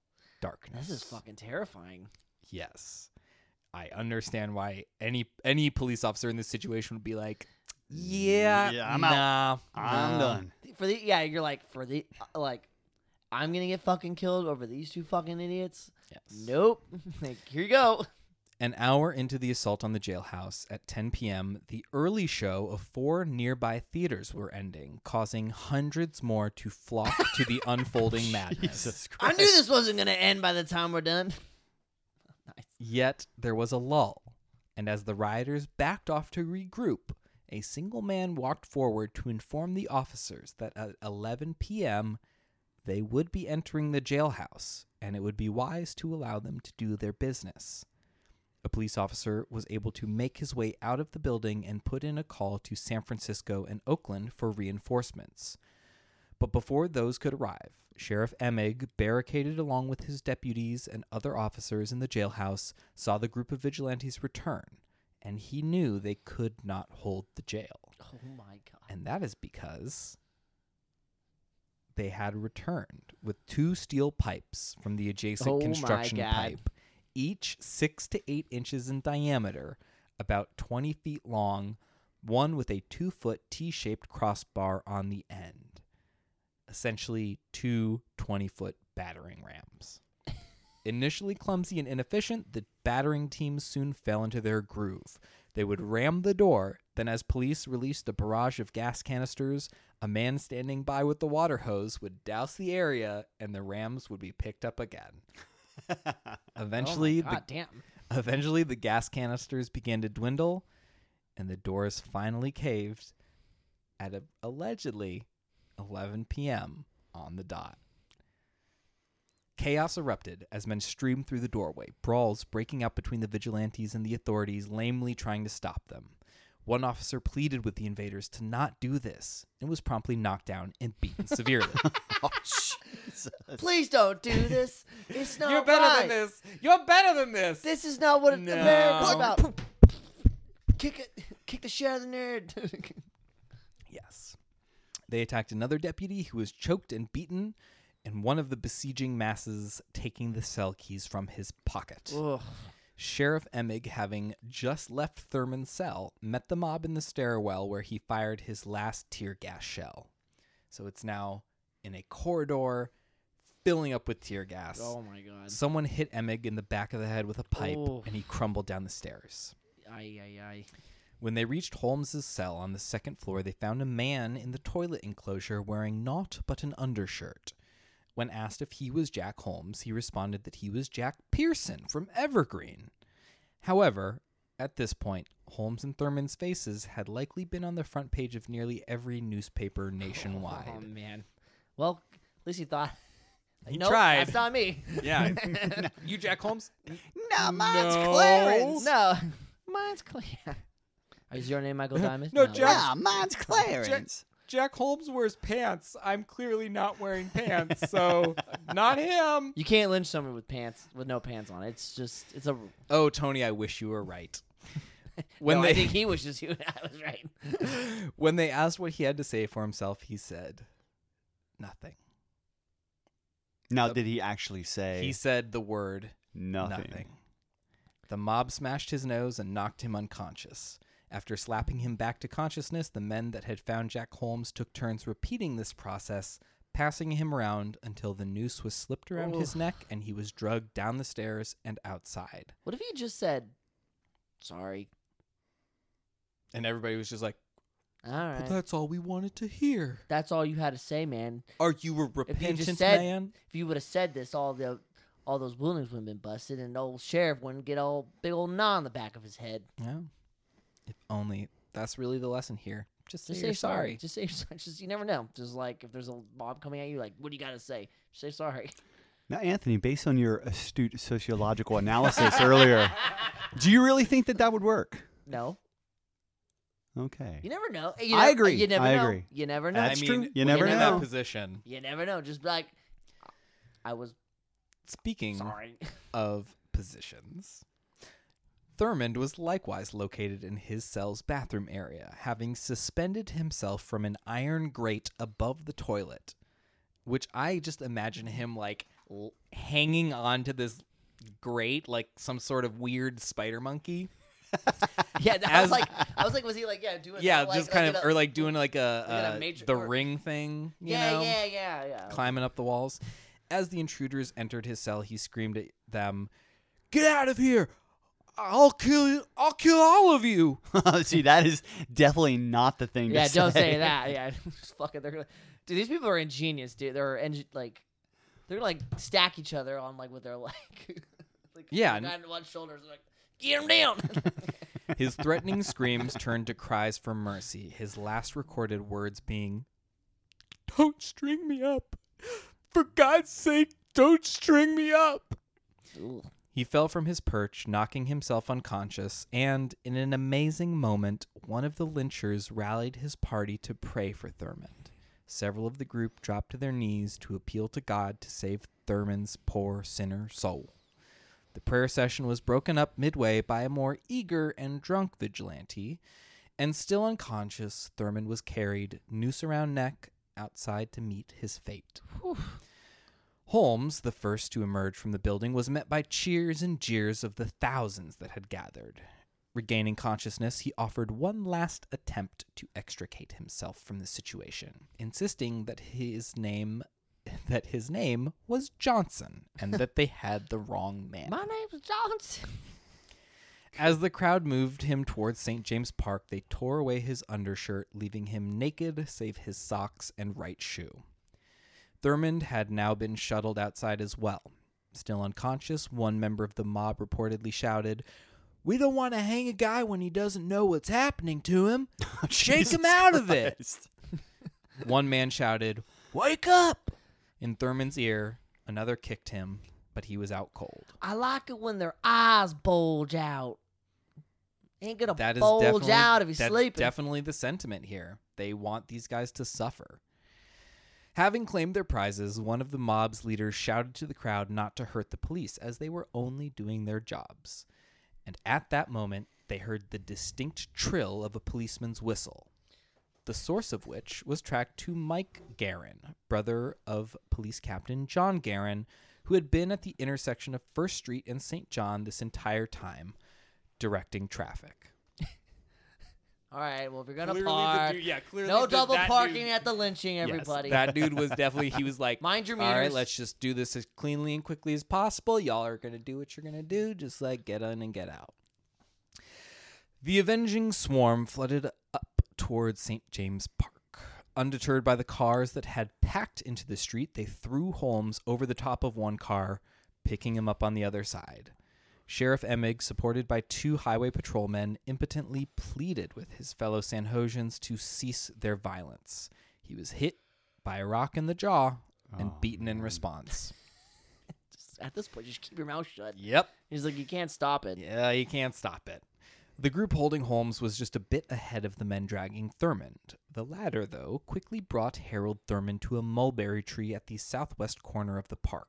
darkness. This is fucking terrifying. Yes, I understand why any any police officer in this situation would be like, "Yeah, Yeah, I'm nah, out. I'm nah." done. For the yeah, you're like for the uh, like, I'm gonna get fucking killed over these two fucking idiots. Yes. Nope. like here you go. An hour into the assault on the jailhouse at 10 p.m., the early show of four nearby theaters were ending, causing hundreds more to flock to the unfolding madness. Jesus I knew this wasn't gonna end by the time we're done. nice. Yet there was a lull, and as the rioters backed off to regroup, a single man walked forward to inform the officers that at 11 p.m. they would be entering the jailhouse, and it would be wise to allow them to do their business. A police officer was able to make his way out of the building and put in a call to San Francisco and Oakland for reinforcements. But before those could arrive, Sheriff Emig, barricaded along with his deputies and other officers in the jailhouse, saw the group of vigilantes return, and he knew they could not hold the jail. Oh my god. And that is because they had returned with two steel pipes from the adjacent Oh construction pipe, each six to eight inches in diameter, about 20 feet long, one with a two foot T shaped crossbar on the end. Essentially, two 20 foot battering rams. Initially clumsy and inefficient, the battering teams soon fell into their groove. They would ram the door, then, as police released a barrage of gas canisters, a man standing by with the water hose would douse the area and the rams would be picked up again. Eventually, oh god, the, damn. eventually the gas canisters began to dwindle and the doors finally caved at a, allegedly 11 p.m. on the dot. Chaos erupted as men streamed through the doorway, brawls breaking out between the vigilantes and the authorities, lamely trying to stop them. One officer pleaded with the invaders to not do this and was promptly knocked down and beaten severely. Oh, Please don't do this. It's not You're better right. than this. You're better than this. This is not what No. America's about. kick it, kick the shit out of the nerd. Yes. They attacked another deputy who was choked and beaten, and one of the besieging masses taking the cell keys from his pocket. Ugh. Sheriff Emig, having just left Thurmond's cell, met the mob in the stairwell where he fired his last tear gas shell. So it's now in a corridor filling up with tear gas. Oh my god. Someone hit Emig in the back of the head with a pipe, Oh. and he crumbled down the stairs. Ay ay ay. When they reached Holmes's cell on the second floor, they found a man in the toilet enclosure wearing naught but an undershirt. When asked if he was Jack Holmes, he responded that he was Jack Pearson from Evergreen. However, at this point, Holmes and Thurmond's faces had likely been on the front page of nearly every newspaper nationwide. Oh man. Well, at least he thought. He nope, tried. That's not me. Yeah. you Jack Holmes? No, mine's No. Clarence. No. Mine's clear. Is your name Michael Diamond? No, Jack- Nah, mine's Clarence. Jack Holmes wears pants. I'm clearly not wearing pants, so not him. You can't lynch someone with pants with no pants on. It's just it's a. Oh, Tony, I wish you were right. When no, they I think he wishes he I was right. when they asked what he had to say for himself, he said nothing. Now, did he actually say He said the word nothing? nothing. The mob smashed his nose and knocked him unconscious. After slapping him back to consciousness, the men that had found Jack Holmes took turns repeating this process, passing him around until the noose was slipped around his neck and he was drugged down the stairs and outside. What if he just said, "Sorry"? And everybody was just like, All right. "But that's all we wanted to hear." That's all you had to say, man. Are you a If you just said, man? if you would have said this, all the all those buildings would have been busted, and the old sheriff wouldn't get all big old knot on the back of his head. Yeah. If only that's really the lesson here. Just say, Just you're say sorry. sorry. Just say sorry. Just you never know. Just like if there's a mob coming at you, like what do you got to say? Just say sorry. Now, Anthony, based on your astute sociological analysis earlier, do you really think that that would work? No, Okay. you never know. You I never- agree. You never I know. agree. You never know. That's I mean, true. You never you're in know. that position. You never know. Just be like, I was Speaking sorry. of positions, Thurmond was likewise located in his cell's bathroom area, having suspended himself from an iron grate above the toilet, which I just imagine him like l- hanging onto this grate like some sort of weird spider monkey. yeah, I As- was like, I was like, was he like, yeah, doing yeah, that, like, just kind like of, in a- or like doing like a, like in a uh, major- the or- ring thing, you yeah, know, yeah, yeah, yeah. climbing up the walls. As the intruders entered his cell, he screamed at them, "Get out of here! I'll kill you! I'll kill all of you!" See, that is definitely not the thing to say. Yeah, to don't say say that. Yeah, just fucking. They're gonna, dude. These people are ingenious, dude. They're eng- like, they're gonna like stack each other on like with their like, like Yeah, one guy on one shoulder, like get him down. His threatening screams turned to cries for mercy, his last recorded words being, Don't string me up. For God's sake, don't string me up. Ooh. He fell from his perch, knocking himself unconscious, and in an amazing moment, one of the lynchers rallied his party to pray for Thurmond. Several of the group dropped to their knees to appeal to God to save Thurmond's poor sinner soul. The prayer session was broken up midway by a more eager and drunk vigilante, and still unconscious, Thurmond was carried, noose around neck, outside to meet his fate. Holmes, the first to emerge from the building, was met by cheers and jeers of the thousands that had gathered. Regaining consciousness, he offered one last attempt to extricate himself from the situation, insisting that his name that his name was Johnson and that they had the wrong man. My name's Johnson. As the crowd moved him towards St. James Park, they tore away his undershirt, leaving him naked save his socks and right shoe. Thurmond had now been shuttled outside as well. Still unconscious, one member of the mob reportedly shouted, We don't want to hang a guy when he doesn't know what's happening to him. Shake him out of it. One man shouted, Wake up! In Thurmond's ear, another kicked him, but he was out cold. I like it when their eyes bulge out. ain't gonna That is bulge definitely out if he's that's sleeping. definitely the sentiment here. They want these guys to suffer. Having claimed their prizes, one of the mob's leaders shouted to the crowd not to hurt the police as they were only doing their jobs. And at that moment, they heard the distinct trill of a policeman's whistle, the source of which was tracked to Mike Guerin, brother of police captain John Guerin, who had been at the intersection of First Street and St. John this entire time, directing traffic. All right, well if you're gonna Clearly park, dude- yeah, clearly no the- double parking dude- at the lynching, Yes, everybody. that dude was definitely he was like Mind your All right, let's just do this as cleanly and quickly as possible. Y'all are gonna do what you're gonna do. Just like get in and get out. The avenging swarm flooded up towards St. James Park. Undeterred by the cars that had packed into the street, they threw Holmes over the top of one car, picking him up on the other side. Sheriff Emig, supported by two highway patrolmen, impotently pleaded with his fellow San Josians to cease their violence. He was hit by a rock in the jaw and Oh, beaten in response. At this point, just keep your mouth shut. Yep. He's like, you can't stop it. Yeah, you can't stop it. The group holding Holmes was just a bit ahead of the men dragging Thurmond. The latter, though, quickly brought Harold Thurmond to a mulberry tree at the southwest corner of the park.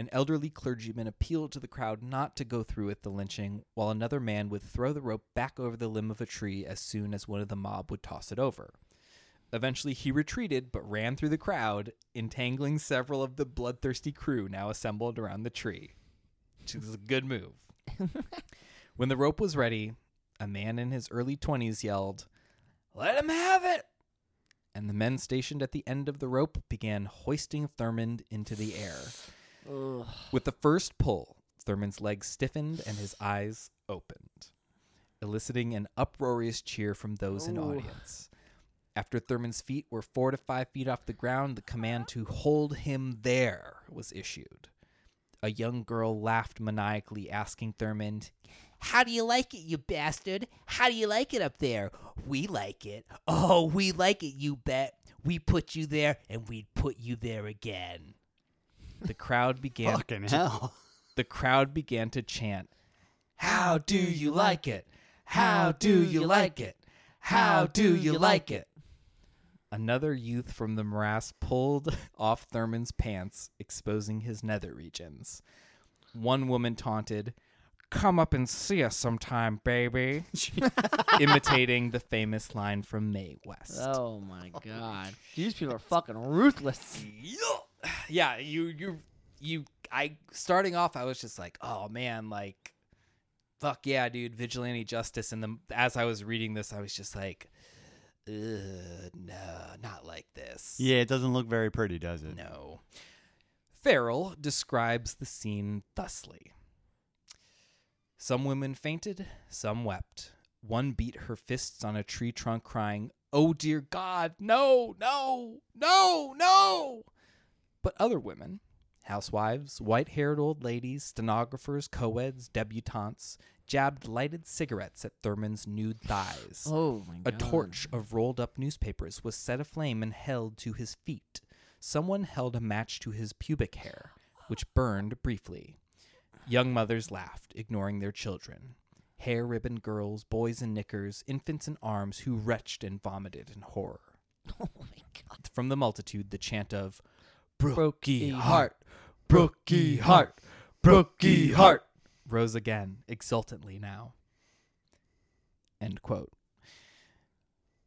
An elderly clergyman appealed to the crowd not to go through with the lynching, while another man would throw the rope back over the limb of a tree as soon as one of the mob would toss it over. Eventually, he retreated but ran through the crowd, entangling several of the bloodthirsty crew now assembled around the tree. Which is a good move. when the rope was ready, a man in his early 20s yelled, Let him have it! And the men stationed at the end of the rope began hoisting Thurmond into the air. Ugh. With the first pull, Thurmond's legs stiffened and his eyes opened, eliciting an uproarious cheer from those in audience. After Thurmond's feet were four to five feet off the ground, the command to hold him there was issued. A young girl laughed maniacally, asking Thurmond, How do you like it, you bastard? How do you like it up there? We like it. Oh, we like it, you bet. We put you there, and we'd put you there again. The crowd began Fucking hell. the crowd began to chant, How do you like it? How do you like it? How do you like it? Another youth from the morass pulled off Thurmond's pants, exposing his nether regions. One woman taunted, Come up and see us sometime, baby, imitating the famous line from Mae West. Oh my god. These people are fucking ruthless. yeah you you you i starting off i was just like oh man like fuck yeah dude vigilante justice. And then as i was reading this i was just like no not like this. Yeah, it doesn't look very pretty, does it? no. Farrell describes the scene thusly. Some women fainted some wept. One beat her fists on a tree trunk crying oh dear god no no no no but other women, housewives, white haired old ladies, stenographers, co-eds, debutantes, jabbed lighted cigarettes at Thurmond's nude thighs. Oh my God. A torch of rolled up newspapers was set aflame and held to his feet. Someone held a match to his pubic hair, which burned briefly. Young mothers laughed, ignoring their children. Hair ribboned girls, boys in knickers, infants in arms who retched and vomited in horror. Oh my god. From the multitude, the chant of Brookie Hart, Brookie Hart, Brookie Hart rose again, exultantly now. End quote.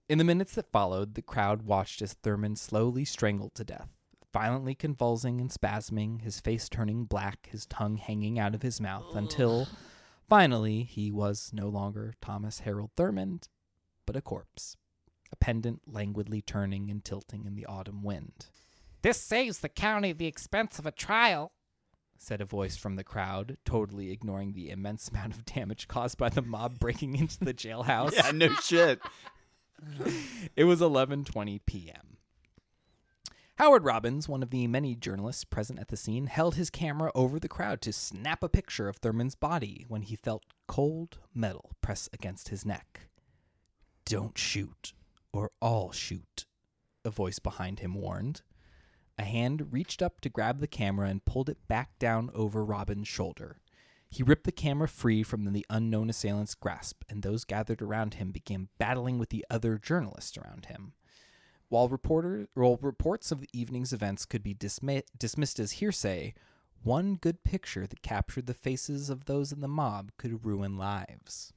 In the minutes that followed, the crowd watched as Thurmond slowly strangled to death, violently convulsing and spasming, his face turning black, his tongue hanging out of his mouth, until finally he was no longer Thomas Harold Thurmond, but a corpse, a pendant languidly turning and tilting in the autumn wind. This saves the county the expense of a trial. said a voice from the crowd, totally ignoring the immense amount of damage caused by the mob breaking into the jailhouse. Yeah, no shit. It was 11:20 p.m. Howard Robbins, one of the many journalists present at the scene, held his camera over the crowd to snap a picture of Thurmond's body when he felt cold metal press against his neck. "Don't shoot, or I'll shoot," a voice behind him warned. A hand reached up to grab the camera and pulled it back down over Robbins' shoulder. He ripped the camera free from the unknown assailant's grasp, and those gathered around him began battling with the other journalists around him. While, reporter, reports of the evening's events could be dismi- dismissed as hearsay, one good picture that captured the faces of those in the mob could ruin lives.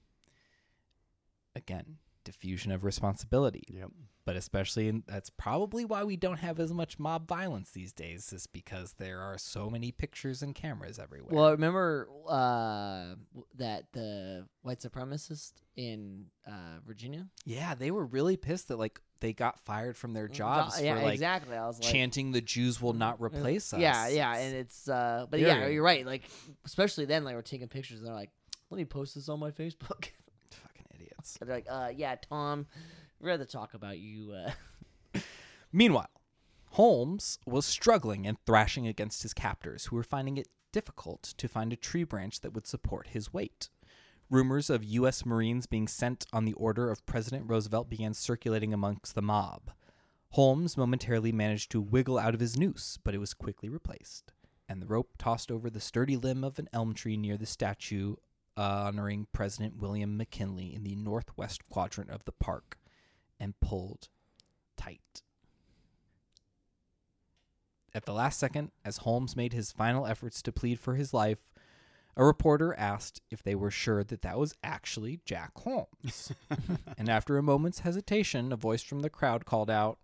Again, diffusion of responsibility Yep. but especially in, that's probably why we don't have as much mob violence these days is because there are so many pictures and cameras everywhere Well, remember uh, that the white supremacist in uh, Virginia yeah they were really pissed that like they got fired from their jobs yeah, for like exactly. I was like, chanting the jews will not replace us Yeah, yeah, and it's uh, but yeah, Very- you're right. Like, especially then, like we're taking pictures, and they're like, "Let me post this on my Facebook." they're like, "Uh, yeah, Tom, we'd rather talk about you." Uh, Meanwhile, Holmes was struggling and thrashing against his captors, who were finding it difficult to find a tree branch that would support his weight. Rumors of U.S. Marines being sent on the order of President Roosevelt began circulating amongst the mob. Holmes momentarily managed to wiggle out of his noose, but it was quickly replaced, and the rope tossed over the sturdy limb of an elm tree near the statue honoring President William McKinley in the northwest quadrant of the park and pulled tight. At the last second, as Holmes made his final efforts to plead for his life, a reporter asked if they were sure that that was actually Jack Holmes. and after a moment's hesitation, a voice from the crowd called out,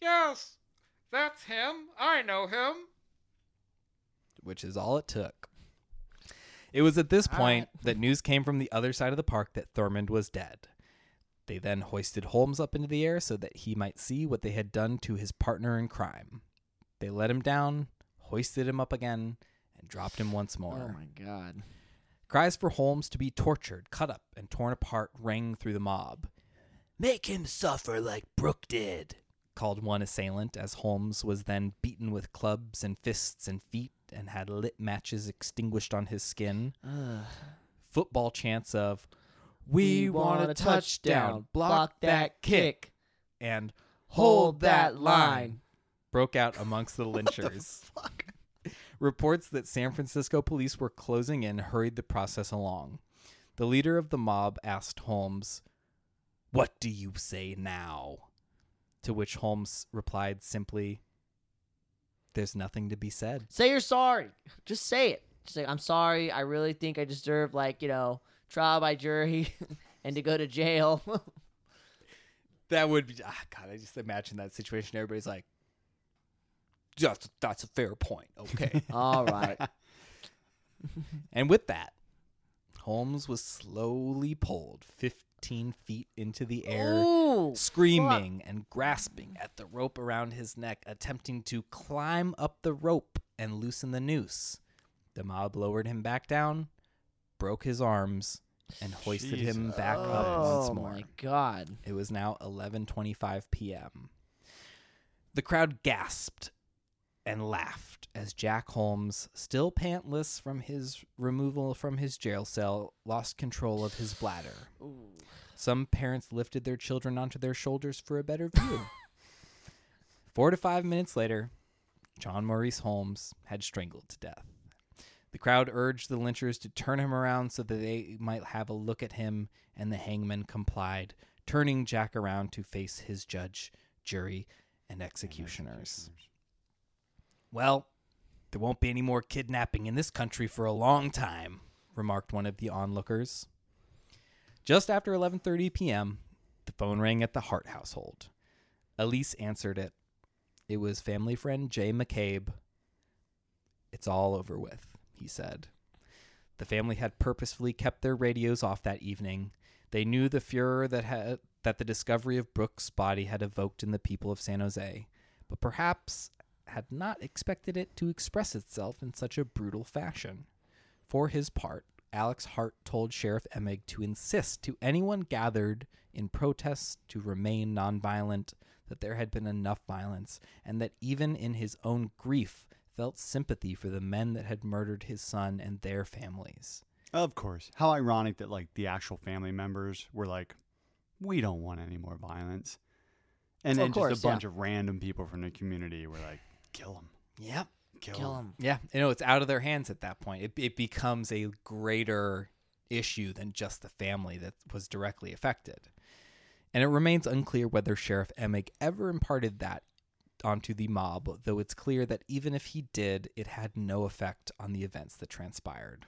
Yes, that's him. I know him. which is all it took. It was at this point that news came from the other side of the park that Thurmond was dead. They then hoisted Holmes up into the air so that he might see what they had done to his partner in crime. They let him down, hoisted him up again, and dropped him once oh, more. oh my god! Cries for Holmes to be tortured, cut up, and torn apart rang through the mob. Make him suffer like Brooke did, called one assailant as Holmes was then beaten with clubs and fists and feet and had lit matches extinguished on his skin. Ugh. Football chants of, We, want, a touchdown, block, that kick, and hold that line broke out amongst the lynchers. Reports that San Francisco police were closing in hurried the process along. The leader of the mob asked Holmes, What do you say now? To which Holmes replied simply, There's nothing to be said. Say you're sorry. Just say it. Just say I'm sorry. I really think I deserve like you know trial by jury and to go to jail. That would be, ah, God, I just imagine that situation. Everybody's like, that's, that's a fair point. Okay. All right. And with that, Holmes was slowly pulled 15 feet into the air, Ooh, screaming and grasping at the rope around his neck, attempting to climb up the rope and loosen the noose. The mob lowered him back down, broke his arms, and hoisted him Jesus. back up oh once more. Oh my god. It was now 11:25 p.m. The crowd gasped and laughed as Jack Holmes, still pantless from his removal from his jail cell, lost control of his bladder. Some parents lifted their children onto their shoulders for a better view. 4 to 5 minutes later, John Maurice Holmes had strangled to death. The crowd urged the lynchers to turn him around so that they might have a look at him, and the hangman complied, turning Jack around to face his judge, jury, and executioners. Well, there won't be any more kidnapping in this country for a long time, remarked one of the onlookers. Just after 11:30 p.m., the phone rang at the Hart household. Elise answered it. It was family friend Jay McCabe. It's all over with, he said. The family had purposefully kept their radios off that evening. They knew the furor that that the discovery of Brooke's body had evoked in the people of San Jose, but perhaps had not expected it to express itself in such a brutal fashion. For his part, Alex Hart told Sheriff Emig to insist to anyone gathered in protest to remain nonviolent that there had been enough violence, and that even in his own grief felt sympathy for the men that had murdered his son and their families. Of course. How ironic that like the actual family members were like, "We don't want any more violence," and then course, just a yeah. bunch of random people from the community were like, "Kill him, Yep. Kill him. Yeah, you know, it's out of their hands at that point. It, it becomes a greater issue than just the family that was directly affected. And it remains unclear whether Sheriff Emig ever imparted that onto the mob, though it's clear that even if he did, it had no effect on the events that transpired.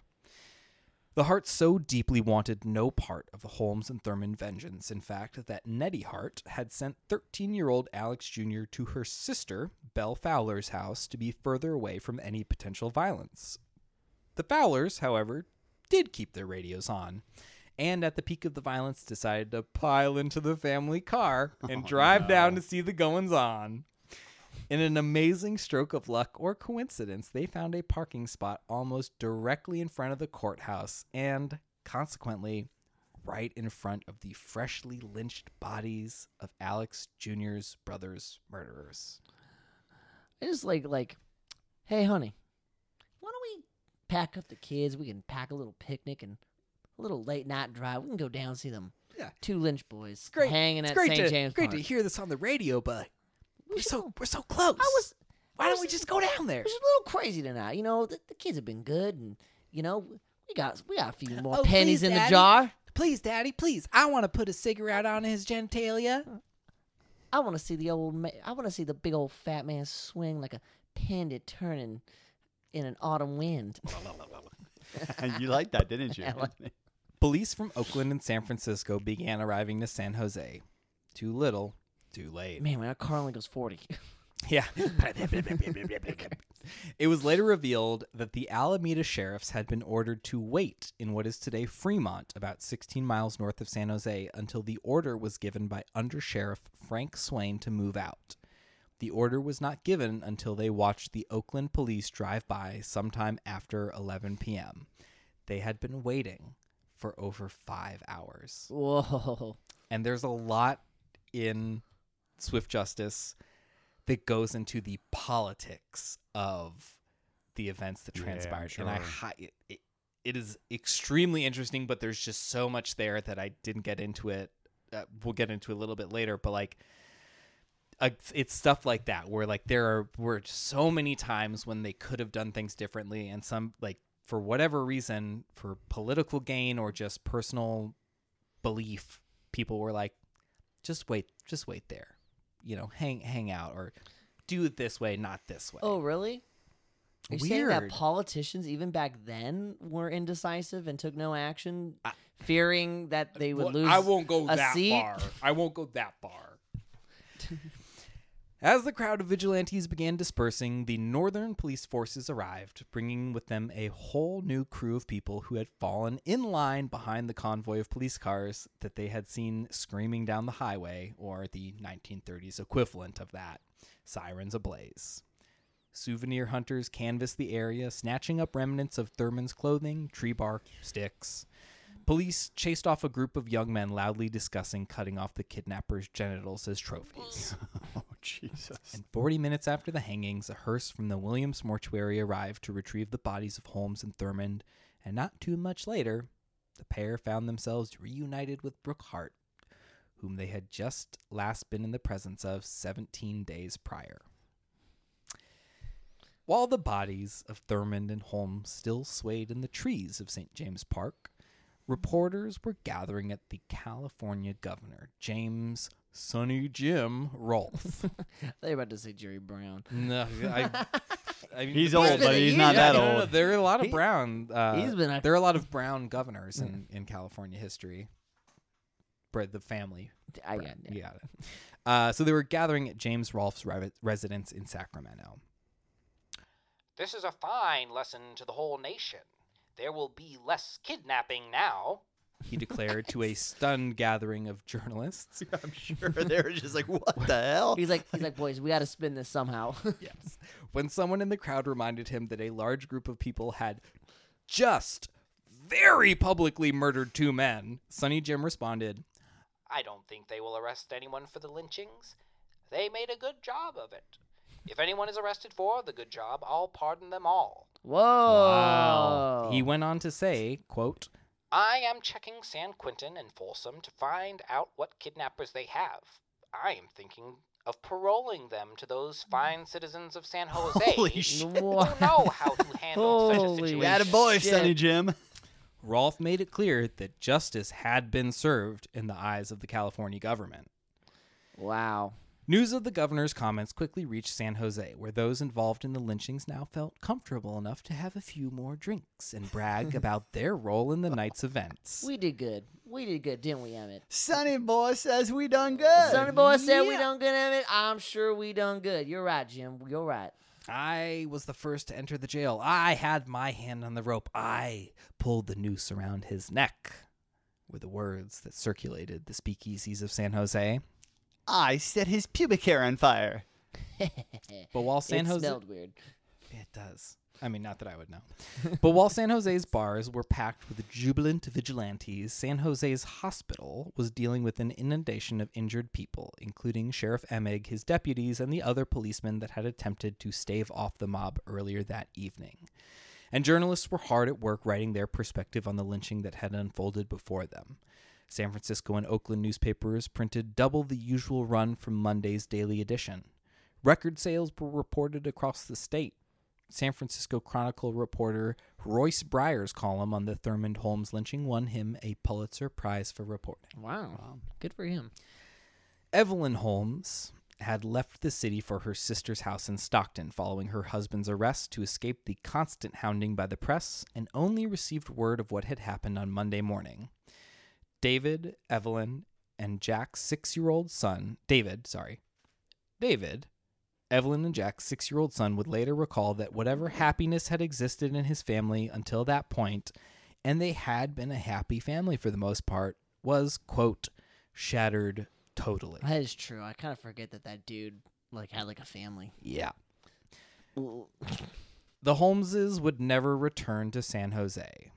The Hart so deeply wanted no part of the Holmes and Thurmond vengeance, in fact, that Nettie Hart had sent 13 year old Alex Jr. to her sister, Belle Fowler's house, to be further away from any potential violence. The Fowlers, however, did keep their radios on, and at the peak of the violence decided to pile into the family car and oh, drive down to see the goings on. In an amazing stroke of luck or coincidence, they found a parking spot almost directly in front of the courthouse and, consequently, right in front of the freshly lynched bodies of Alex Jr.'s brother's murderers. I just like like, hey honey, why don't we pack up the kids? We can pack a little picnic and a little late night drive. We can go down and see them. Yeah. Two Lynch boys Great, hanging it's at St. to, James great Park. to hear this on the radio, but we're so go. we're so close. I was Why I don't we just go down there? It was a little crazy tonight. You know, the, the kids have been good, and you know, we got we got a few more Oh, pennies please, in the jar. Please, Daddy, please. I want to put a cigarette on his genitalia. I want to see the old. Ma- I want to see the big old fat man swing like a pendant turning in an autumn wind. and you liked that, didn't you? Police from Oakland and San Francisco began arriving to San Jose. Too little, too late. Man, my car only goes forty. Yeah. it was later revealed that the Alameda sheriffs had been ordered to wait in what is today Fremont, about 16 miles north of San Jose, until the order was given by Under Sheriff Frank Swain to move out. The order was not given until they watched the Oakland police drive by sometime after 11 p.m. They had been waiting for over five hours Whoa! and there's a lot in Swift Justice that goes into the politics of the events that Yeah, I'm transpired, and I sure. hi- it, it is extremely interesting. But there's just so much there that I didn't get into it. Uh, we'll get into a little bit later, but like. Uh, it's stuff like that where like there are were so many times when they could have done things differently and some like for whatever reason for political gain or just personal belief people were like just wait just wait there you know hang hang out or do it this way not this way Oh, really? Are you saying that politicians, even back then, were indecisive and took no action, I- fearing that they would Well, lose? I won't go that seat? far. I won't go that far. As the crowd of vigilantes began dispersing, the northern police forces arrived, bringing with them a whole new crew of people who had fallen in line behind the convoy of police cars that they had seen screaming down the highway, or the 1930s equivalent of that sirens ablaze. Souvenir hunters canvassed the area, snatching up remnants of Thurmond's clothing, tree bark, sticks. Police chased off a group of young men loudly discussing cutting off the kidnappers' genitals as trophies. oh Jesus! And 40 minutes after the hangings, a hearse from the Williams mortuary arrived to retrieve the bodies of Holmes and Thurmond, and not too much later, the pair found themselves reunited with Brooke Hart, whom they had just last been in the presence of 17 days prior. While the bodies of Thurmond and Holmes still swayed in the trees of St. James Park, reporters were gathering at the California governor, James Sunny Jim Rolph. They're about to say Jerry Brown. No, I, I mean, He's old, been but he's not yeah, that no, no, no, old. there are a lot of He- brown. Uh, he's been a- there are a lot of brown governors in, in California history. Bred the family. I Right, got it. You got it. Uh, so they were gathering at James Rolph's re- residence in Sacramento. This is a fine lesson to the whole nation. There will be less kidnapping now. He declared to a stunned gathering of journalists. I'm sure they're just like, "What the hell?" He's like, he's like, boys, we got to spin this somehow. yes. When someone in the crowd reminded him that a large group of people had just very publicly murdered two men, Sunny Jim responded, I don't think they will arrest anyone for the lynchings. They made a good job of it. If anyone is arrested for the good job, I'll pardon them all. Whoa! He went on to say, quote, I am checking San Quentin and Folsom to find out what kidnappers they have. I am thinking of paroling them to those mm. fine citizens of San Jose Holy who shit. What? know how to handle such a Holy situation. That a boy, shit. Sunny Jim. Rolph made it clear that justice had been served in the eyes of the California government. Wow. News of the governor's comments quickly reached San Jose, where those involved in the lynchings now felt comfortable enough to have a few more drinks and brag about their role in the night's events. We did good. We did good, didn't we, Emmett? Sonny boy says we done good. Sonny boy said we Yeah. done good, Emmett. I'm sure we done good. You're right, Jim. You're right. I was the first to enter the jail. I had my hand on the rope. I pulled the noose around his neck, were the words that circulated the speakeasies of San Jose. I set his pubic hair on fire. But while San it Jose smelled weird. It does. I mean, not that I would know. but while San Jose's bars were packed with jubilant vigilantes, San Jose's hospital was dealing with an inundation of injured people, including Sheriff Emig, his deputies, and the other policemen that had attempted to stave off the mob earlier that evening. And journalists were hard at work writing their perspective on the lynching that had unfolded before them. San Francisco and Oakland newspapers printed double the usual run from Monday's daily edition. Record sales were reported across the state. San Francisco Chronicle reporter Royce Brier's column on the Thurmond Holmes lynching won him a Pulitzer Prize for reporting. Wow. Good for him. Evelyn Holmes had left the city for her sister's house in Stockton following her husband's arrest to escape the constant hounding by the press and only received word of what had happened on Monday morning. David, Evelyn, and Jack's six year old son, David, sorry, David, Evelyn and Jack's six year old son would later recall that whatever happiness had existed in his family until that point, and they had been a happy family for the most part, was, quote, shattered totally. That is true. I kind of forget that that dude like had like a family. Yeah. The Holmeses would never return to San Jose.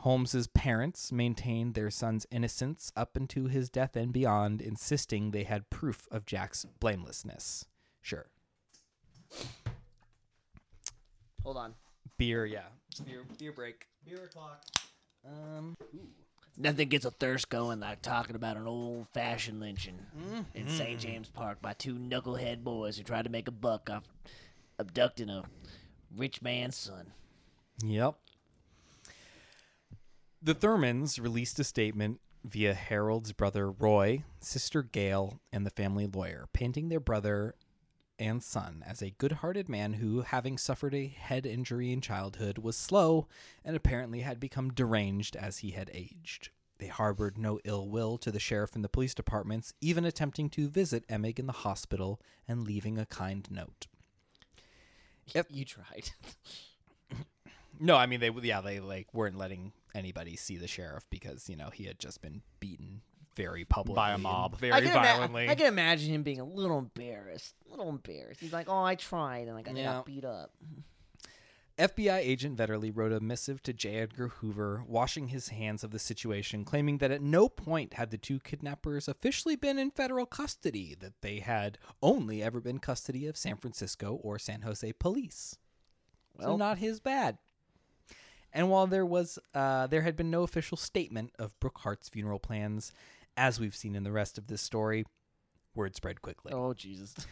Holmes's parents maintained their son's innocence up into his death and beyond, insisting they had proof of Jack's blamelessness. Sure. Hold on. Beer, yeah. Beer beer break. Beer o'clock. Um Nothing gets a thirst going like talking about an old fashioned lynching in St. James Park by two knucklehead boys who tried to make a buck off abducting a rich man's son. Yep. The Thurmonds released a statement via Harold's brother Roy, sister Gail, and the family lawyer, painting their brother and son as a good hearted man who, having suffered a head injury in childhood, was slow and apparently had become deranged as he had aged. They harbored no ill will to the sheriff and the police departments, even attempting to visit Emig in the hospital and leaving a kind note. Yep. You tried. No, I mean they yeah they like weren't letting anybody see the sheriff because you know he had just been beaten very publicly By a mob. very I can, ima- violently. I can imagine him being a little embarrassed. A little embarrassed. He's like, oh, I tried and like, I Yeah. got beat up. FBI agent Vetterli wrote a missive to J. Edgar Hoover, washing his hands of the situation, claiming that at no point had the two kidnappers officially been in federal custody, that they had only ever been custody of San Francisco or San Jose police. so Well- not his bad. And while there was, uh, there had been no official statement of Brooke Hart's funeral plans, as we've seen in the rest of this story, word spread quickly. Oh, Jesus.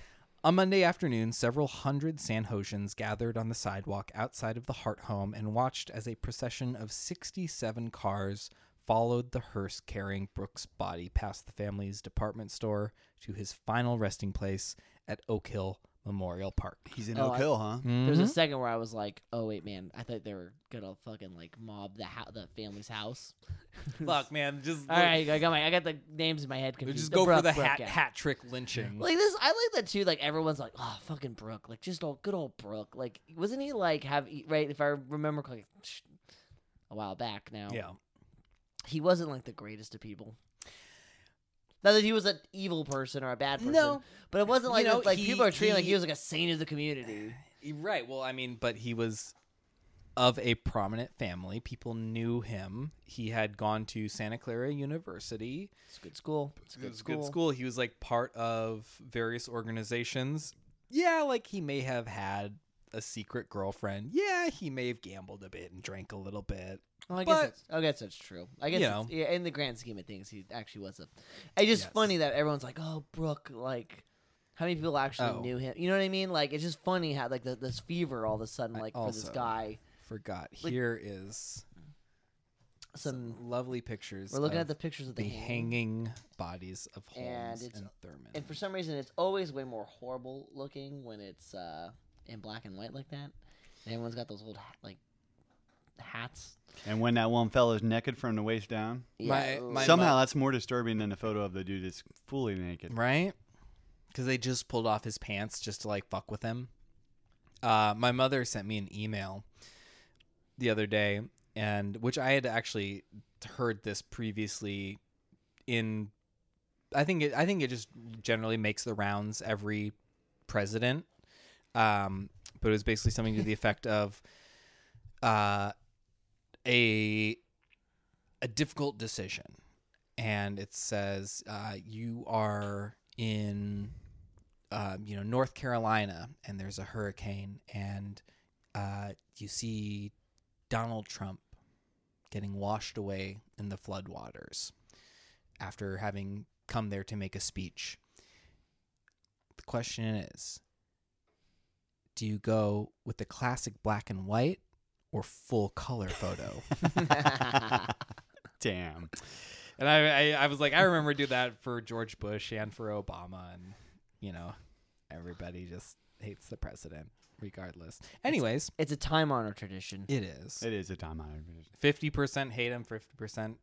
On Monday afternoon, several hundred San Josians gathered on the sidewalk outside of the Hart home and watched as a procession of 67 cars followed the hearse carrying Brooke's body past the family's department store to his final resting place at Oak Hill Memorial Park. He's in Oh, Oak I- Hill, huh? There was a Mhm. second where I was like, "Oh wait, man! I thought they were gonna fucking like mob the ho- the family's house." Fuck, man, just All right, I got my I got the names in my head confused. just The go for Brooke- the Brooke, hat yeah. hat trick lynching. Like this, I like that too. Like everyone's like, "Oh, fucking Brooke!" Like just old, good old Brooke. Like wasn't he like have right? If I remember correctly, a while back now. yeah. he wasn't like the greatest of people. Not that he was an evil person or a bad person. No. but it wasn't You like know, like he- people are treating like he- he was like a saint of the community. Right. Well, I mean, but he was of a prominent family. People knew him. He had gone to Santa Clara University. It's a good school. It's a good school. good school. He was like part of various organizations. Yeah, like he may have had a secret girlfriend. Yeah, he may have gambled a bit and drank a little bit. Well, I guess But- that's, I guess that's true. I guess You know. yeah, in the grand scheme of things, he actually was a. It's just Yes. funny that everyone's like, "Oh, Brooke," like. How many people actually Oh. knew him? You know what I mean? Like it's just funny how like the, this fever all of a sudden I like for this guy. Forgot. Like- Here is Some lovely pictures. we're looking at the pictures of the, the hanging. bodies of Holmes and, it's- Thurmond. And for some reason, it's always way more horrible looking when it's uh, in black and white like that. And everyone's got those old ha- like hats. And when that one fella's naked from the waist down, My- my somehow mo- that's more disturbing than the photo of the dude that's fully naked. right? Because they just pulled off his pants just to like fuck with him. Uh, my mother sent me an email the other day, and which I had actually heard this previously in. I think it. I think it just generally makes the rounds every president. Um, but it was basically something to the effect of, uh, a a difficult decision, and it says uh, you are in um, you know North Carolina and there's a hurricane and uh, you see Donald Trump getting washed away in the floodwaters after having come there to make a speech. The question is do you go with the classic black and white or full color photo? Damn. And I, I, I was like, I remember do that for George Bush and for Obama, and you know, everybody just hates the president regardless. Anyways, It's a time honored tradition. it is It is a time honored. tradition. fifty percent hate him, fifty percent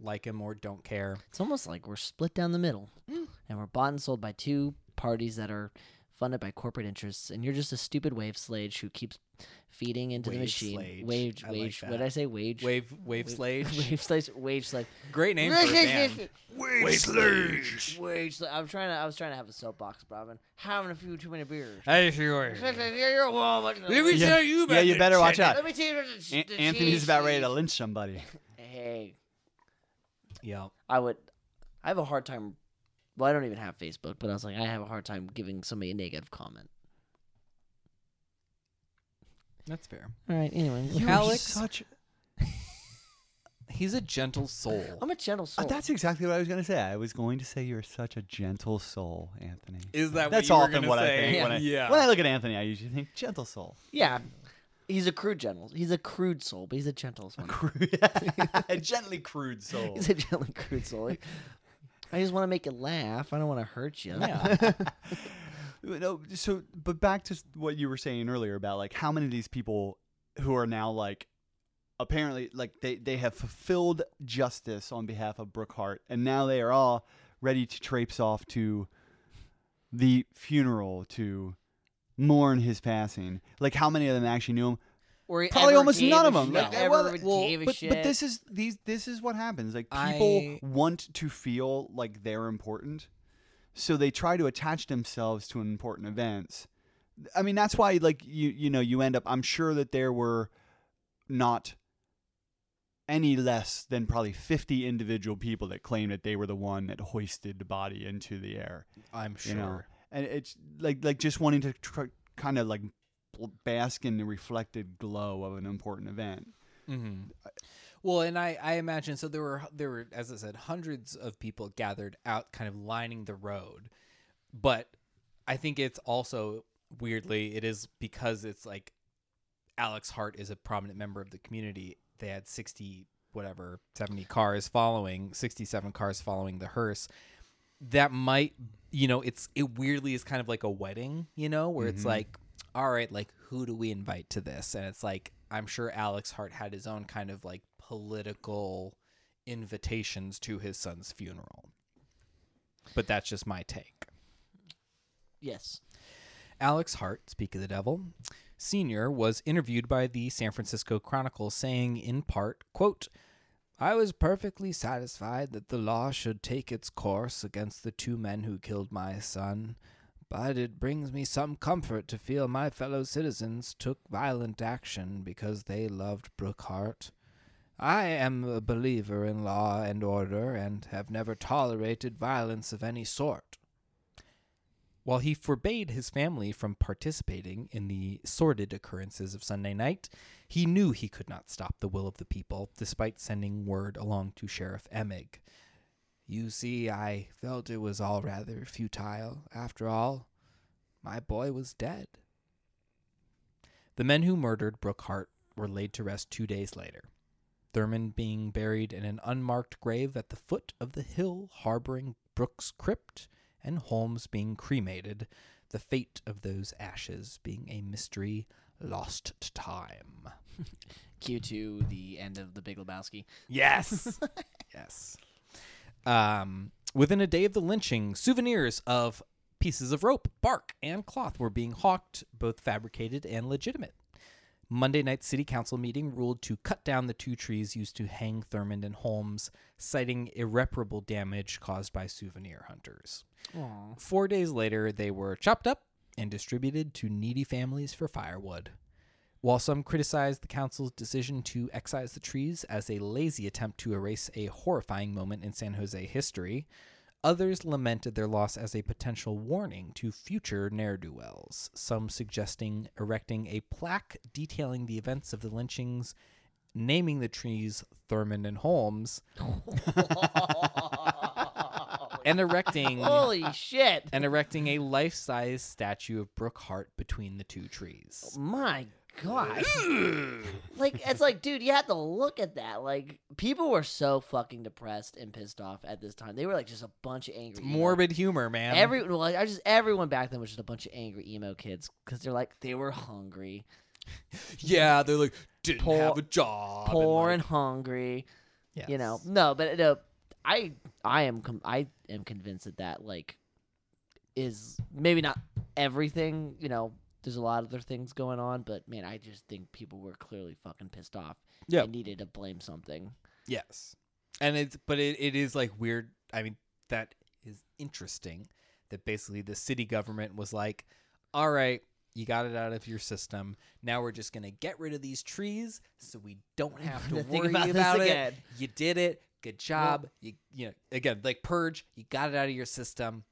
like him or don't care. It's almost like we're split down the middle, mm. and we're bought and sold by two parties that are funded by corporate interests, and you're just a stupid wave slave who keeps feeding into the Wage machine. slave. Wage, I like wage. what did I say? Wage. Wave, wave slave. Wage slave. Wage slave. Great name for a band. Wage slave. Wage slave. I'm trying to. I was trying to have a soapbox, but I've been having a few too many beers. Hey, sure. You're a woman. Let me Yeah. tell you about Yeah, you the better watch out. Let me tell you. the- An- the Anthony's about ready to lynch somebody. Hey, Yeah. I would. I have a hard time. Well, I don't even have Facebook, but I was like, I have a hard time giving somebody a negative comment. That's fair. All right. Anyway, You're Alex- such. He's a gentle soul. I'm a gentle Uh, soul. that's exactly what I was going to say. I was going to say you're such a gentle soul, Anthony. Is that That's what you were often gonna what I say? think. When I, Yeah. when I look at Anthony, I usually think gentle soul. yeah. He's a crude gentle. He's a crude soul, but he's a gentle one. Crude, a gently crude soul. He's a gently crude soul. I just want to make you laugh. I don't want to hurt you. Yeah. no, so but back to what you were saying earlier about like how many of these people who are now like apparently like they they have fulfilled justice on behalf of Brooke Hart and now they are all ready to traipse off to the funeral to mourn his passing. Like how many of them actually knew him? Or Probably ever almost gave none of them. Like, ever well, gave well, a but, shit. but this is these this is what happens. Like people I- want to feel like they're important, so they try to attach themselves to important events. I mean, that's why like you you know you end up. I'm sure that there were not any less than probably 50 individual people that claimed that they were the one that hoisted the body into the air I'm sure. you know and it's like like just wanting to tr- kind of like bl- bask in the reflected glow of an important event hmm Well, and I, I imagine so. There were there were, as I said, hundreds of people gathered out, kind of lining the road. But I think it's also weirdly it is because it's like Alex Hart is a prominent member of the community. They had sixty whatever seventy cars following, sixty seven cars following the hearse. That might you know it's it weirdly is kind of like a wedding, you know, where it's Mhm. like all right, like who do we invite to this? And it's like I'm sure Alex Hart had his own kind of like political invitations to his son's funeral. But that's just my take. Yes. Alex Hart, speak of the devil, senior was interviewed by the San Francisco Chronicle saying in part, quote, I was perfectly satisfied that the law should take its course against the two men who killed my son, but it brings me some comfort to feel my fellow citizens took violent action because they loved Brooke Hart. I am a believer in law and order and have never tolerated violence of any sort. While he forbade his family from participating in the sordid occurrences of Sunday night, he knew he could not stop the will of the people, despite sending word along to Sheriff Emig. You see, I felt it was all rather futile. After all, my boy was dead. The men who murdered Brooke Hart were laid to rest two days later. Thurmond being buried in an unmarked grave at the foot of the hill harboring Brooke's crypt, and Holmes being cremated, the fate of those ashes being a mystery lost to time. Cue to the end of the Big Lebowski. Yes. yes. Um, within a day of the lynching, souvenirs of pieces of rope, bark, and cloth were being hawked, both fabricated and legitimate. Monday night city council meeting ruled to cut down the two trees used to hang Thurmond and Holmes, citing irreparable damage caused by souvenir hunters. Four days later, they were chopped up and distributed to needy families for firewood. While some criticized the council's decision to excise the trees as a lazy attempt to erase a horrifying moment in San Jose history, others lamented their loss as a potential warning to future ne'er do wells, some suggesting erecting a plaque detailing the events of the lynchings, naming the trees Thurmond and Holmes, and erecting Holy shit! and erecting a life-size statue of Brooke Hart between the two trees. My God. Mm. like it's like, dude, you have to look at that. Like people were so fucking depressed and pissed off at this time. They were like just a bunch of angry. emo- Morbid humor, man. Every well, I just everyone back then was just a bunch of angry emo kids because they're like they were hungry, yeah, they're like didn't Poor- have a job. poor and, and hungry. like, You know, no, but no, I I am com- I am convinced that that like is maybe not everything. You know, there's a lot of other things going on, but man, I just think people were clearly fucking pissed off. Yeah. and needed to blame something. Yes. And it's but it, it is like weird. I mean, that is interesting that basically the city government was like, "All right, you got it out of your system. Now we're just going to get rid of these trees so we don't have to Think worry about about, this it. again. You did it. Good job. you you know, again, like purge, you got it out of your system.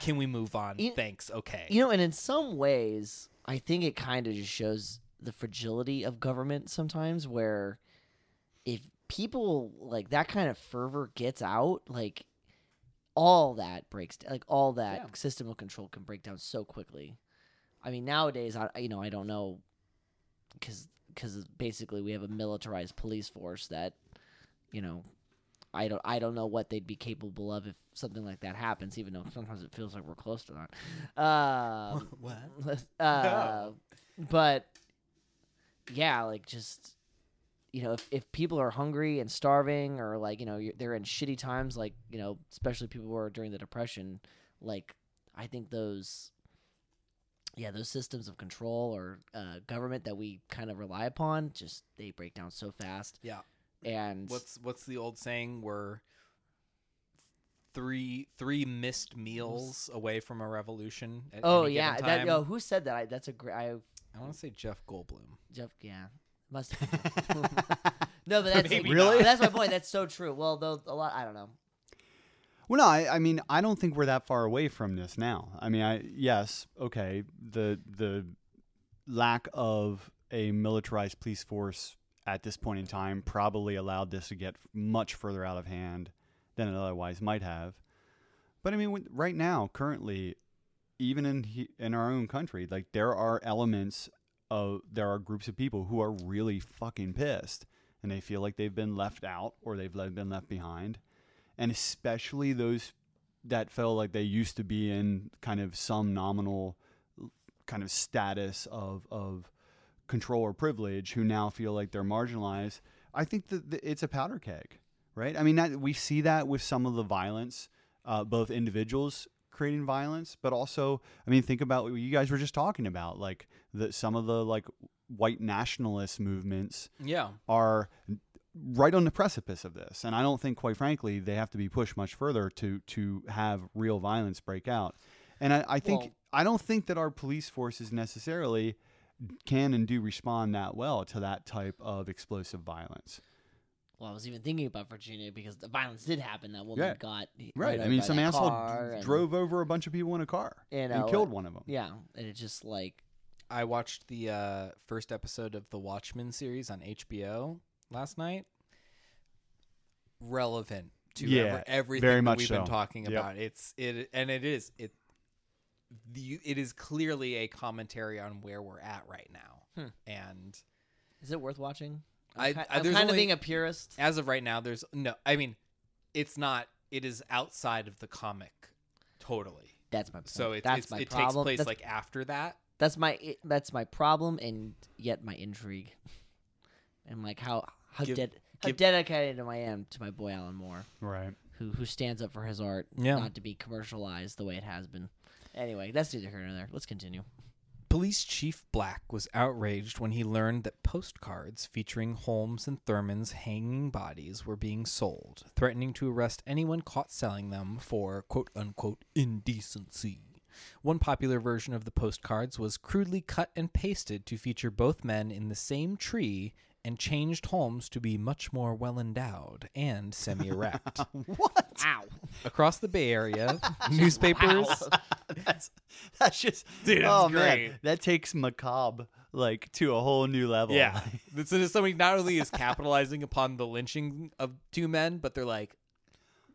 Can we move on? You- Thanks. Okay. You know, and in some ways, I think it kind of just shows the fragility of government sometimes, where if people like that kind of fervor gets out, like all that breaks, like all that Yeah. system of control can break down so quickly. I mean, nowadays, I you know I don't know, because because basically we have a militarized police force that, you know. I don't. I don't know what they'd be capable of if something like that happens. Even though sometimes it feels like we're close to that. Um, what? uh, but yeah, like just you know, if if people are hungry and starving, or like you know you're, they're in shitty times, like you know, especially people who are during the depression, like I think those. Yeah, those systems of control or uh, government that we kind of rely upon, just they break down so fast. Yeah. And What's what's the old saying? We're three three missed meals away from a revolution. At oh any yeah, given that time. yo, who said that? I, that's a great. I I want to say Jeff Goldblum. Jeff, yeah, must. no, but that's Maybe Really? That's my point. That's so true. Well, though a lot, I don't know. Well, no, I, I mean, I don't think we're that far away from this now. I mean, I yes, okay, the the lack of a militarized police force at this point in time probably allowed this to get much further out of hand than it otherwise might have. But I mean, right now, currently, even in in our own country, like there are elements of there are groups of people who are really fucking pissed, and they feel like they've been left out or they've been left behind and especially those that felt like they used to be in kind of some nominal kind of status of of control or privilege who now feel like they're marginalized i think that that it's a powder keg right i mean that we see that with some of the violence uh, both individuals creating violence but also i mean think about what you guys were just talking about like that some of the like white nationalist movements Yeah. are right on the precipice of this. And I don't think, quite frankly, they have to be pushed much further to to have real violence break out. And I, I think Well- I don't think that our police forces necessarily can and do respond that well to that type of explosive violence. well, I was even thinking about Virginia because the violence did happen. That woman Yeah. got Right. I mean, some asshole car and- drove over a bunch of people in a car You know, and killed one of them. Yeah, and it just like I watched the uh, first episode of the Watchmen series on HBO last night. Relevant to Yeah, ever- everything very that much we've so. been talking Yep. about. It's it and it is it. The, it is clearly a commentary on where we're at right now, Hmm. and is it worth watching? I- I'm, ki- I- I'm there's kind of being a purist. as of right now, there's no. I mean, it's not. It is outside of the comic, totally. That's my point. So it, that's it's, my it takes place that's, like after that. that's my i- that's my problem, and yet my intrigue. And like how how Give- dead how give- dedicated am I am to my boy Alan Moore, Right. who who stands up for his art, Yeah. not to be commercialized the way it has been. Anyway, that's neither here nor there. Let's continue. Police Chief Black was outraged when he learned that postcards featuring Holmes and Thurmond's hanging bodies were being sold, threatening to arrest anyone caught selling them for quote unquote indecency. One popular version of the postcards was crudely cut and pasted to feature both men in the same tree and changed Holmes to be much more well endowed and semi erect. what? Wow. Across the Bay Area, newspapers. that's that's just Dude, that's oh great. man, that takes macabre like to a whole new level. Yeah. so there's somebody not only is capitalizing upon the lynching of two men, but they're like,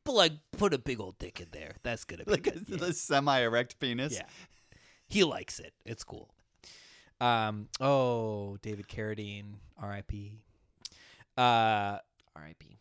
but like put a big old dick in there. That's gonna be like good. a, the semi-erect penis. Yeah. He likes it. It's cool. Um. Oh, David Carradine, R.I.P. Uh. R.I.P.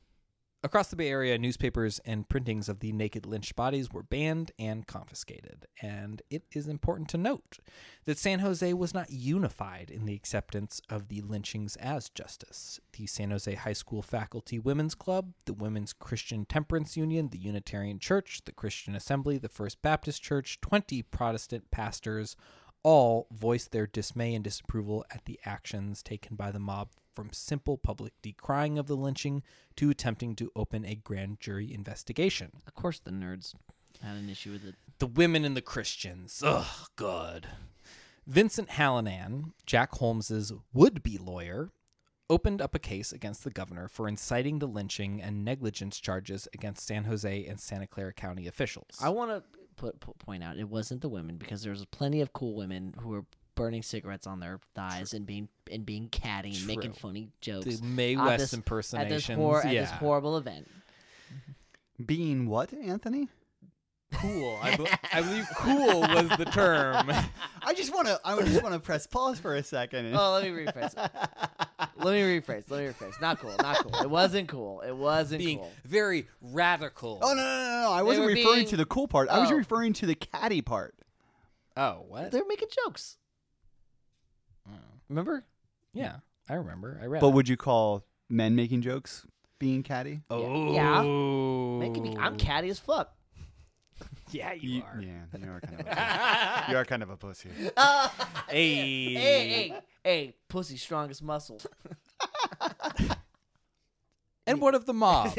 Across the Bay Area, newspapers and printings of the naked lynched bodies were banned and confiscated. And it is important to note that San Jose was not unified in the acceptance of the lynchings as justice. The San Jose High School Faculty Women's Club, the Women's Christian Temperance Union, the Unitarian Church, the Christian Assembly, the First Baptist Church, 20 Protestant pastors all voiced their dismay and disapproval at the actions taken by the mob from simple public decrying of the lynching to attempting to open a grand jury investigation. Of course, the nerds had an issue with it. The women and the Christians. Ugh, God. Vincent Hallinan, Jack Holmes's would-be lawyer, opened up a case against the governor for inciting the lynching and negligence charges against San Jose and Santa Clara County officials. I want to put, put point out it wasn't the women because there was plenty of cool women who were burning cigarettes on their thighs and being and being catty and making funny jokes the Mae at West this- at impersonations. this, hor- at this horrible event. Being what, Anthony? Cool. I, bel- I believe cool was the term. I just want to. I just want to press pause for a second. and- Oh, let me rephrase. let me rephrase. Let me rephrase. Not cool. Not cool. It wasn't cool. It wasn't Being cool. very radical. Oh no, no, no, no! I wasn't referring being- to the cool part. I was Oh. referring to the catty part. Oh, what? They're making jokes. Oh. Remember? Yeah, I remember. I read. But it. would you call men making jokes being catty? Oh, Yeah. Making me. I'm catty as fuck. Yeah, you, are. Yeah, you are kind of. A pussy. you are kind of a pussy. Uh, hey. Hey, hey, hey! Pussy strongest muscle. And what of the mob?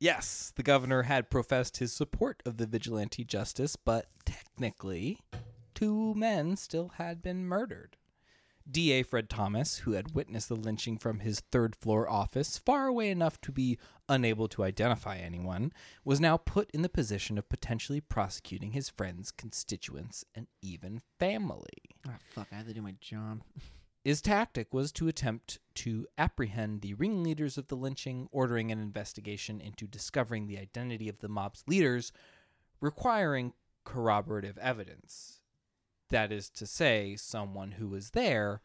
yes, the governor had professed his support of the vigilante justice, but technically, two men still had been murdered. DA Fred Thomas, who had witnessed the lynching from his third floor office, far away enough to be unable to identify anyone, was now put in the position of potentially prosecuting his friends, constituents, and even family. oh, fuck! I have to do my job. His tactic was to attempt to apprehend the ringleaders of the lynching, ordering an investigation into discovering the identity of the mob's leaders, requiring corroborative evidence. That is to say, someone who was there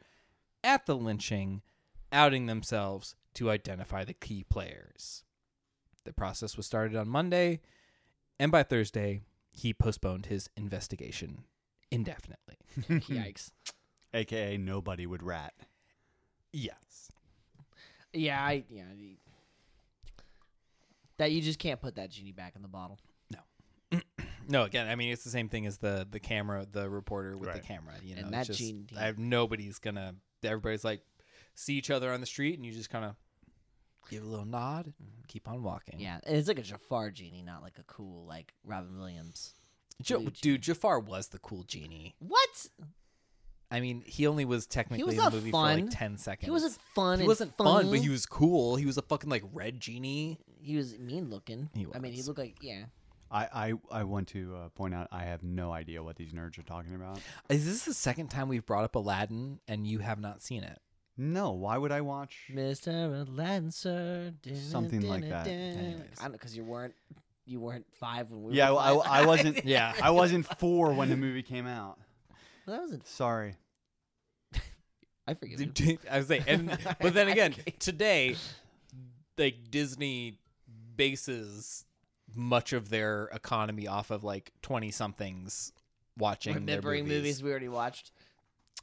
at the lynching, outing themselves to identify the key players. The process was started on Monday, and by Thursday, he postponed his investigation indefinitely. Yikes! AKA nobody would rat. Yes. Yeah, I yeah. I- That you just can't put that genie back in the bottle. No, again, I mean it's the same thing as the the camera, the reporter with the camera. You know, And that just, gene- I have nobody's gonna. Everybody's like, see each other on the street, and you just kind of give a little nod, and mm-hmm. keep on walking. Yeah, and it's like a Jafar genie, not like a cool like Robin Williams. Jo- Blue dude, Jafar was the cool genie. What? I mean, he only was technically was in the movie fun. for like ten seconds. He wasn't fun. He wasn't funny. fun, but he was cool. He was a fucking like red genie. He was mean looking. He was. I mean, he looked like yeah. I, I, I want to uh, point out I have no idea what these nerds are talking about. Is this the second time we've brought up Aladdin and you have not seen it? No, why would I watch? Mr. Aladdin, sir. Something like that. Anyways. I don't because you weren't you weren't five when we Yeah, were I, five. I wasn't. Yeah. I wasn't four when the movie came out. Well, that wasn't. Sorry. I forget. you. I was saying, and but then again, today, like Disney bases much of their economy off of like twenty somethings watching their Remembering movies. movies we already watched.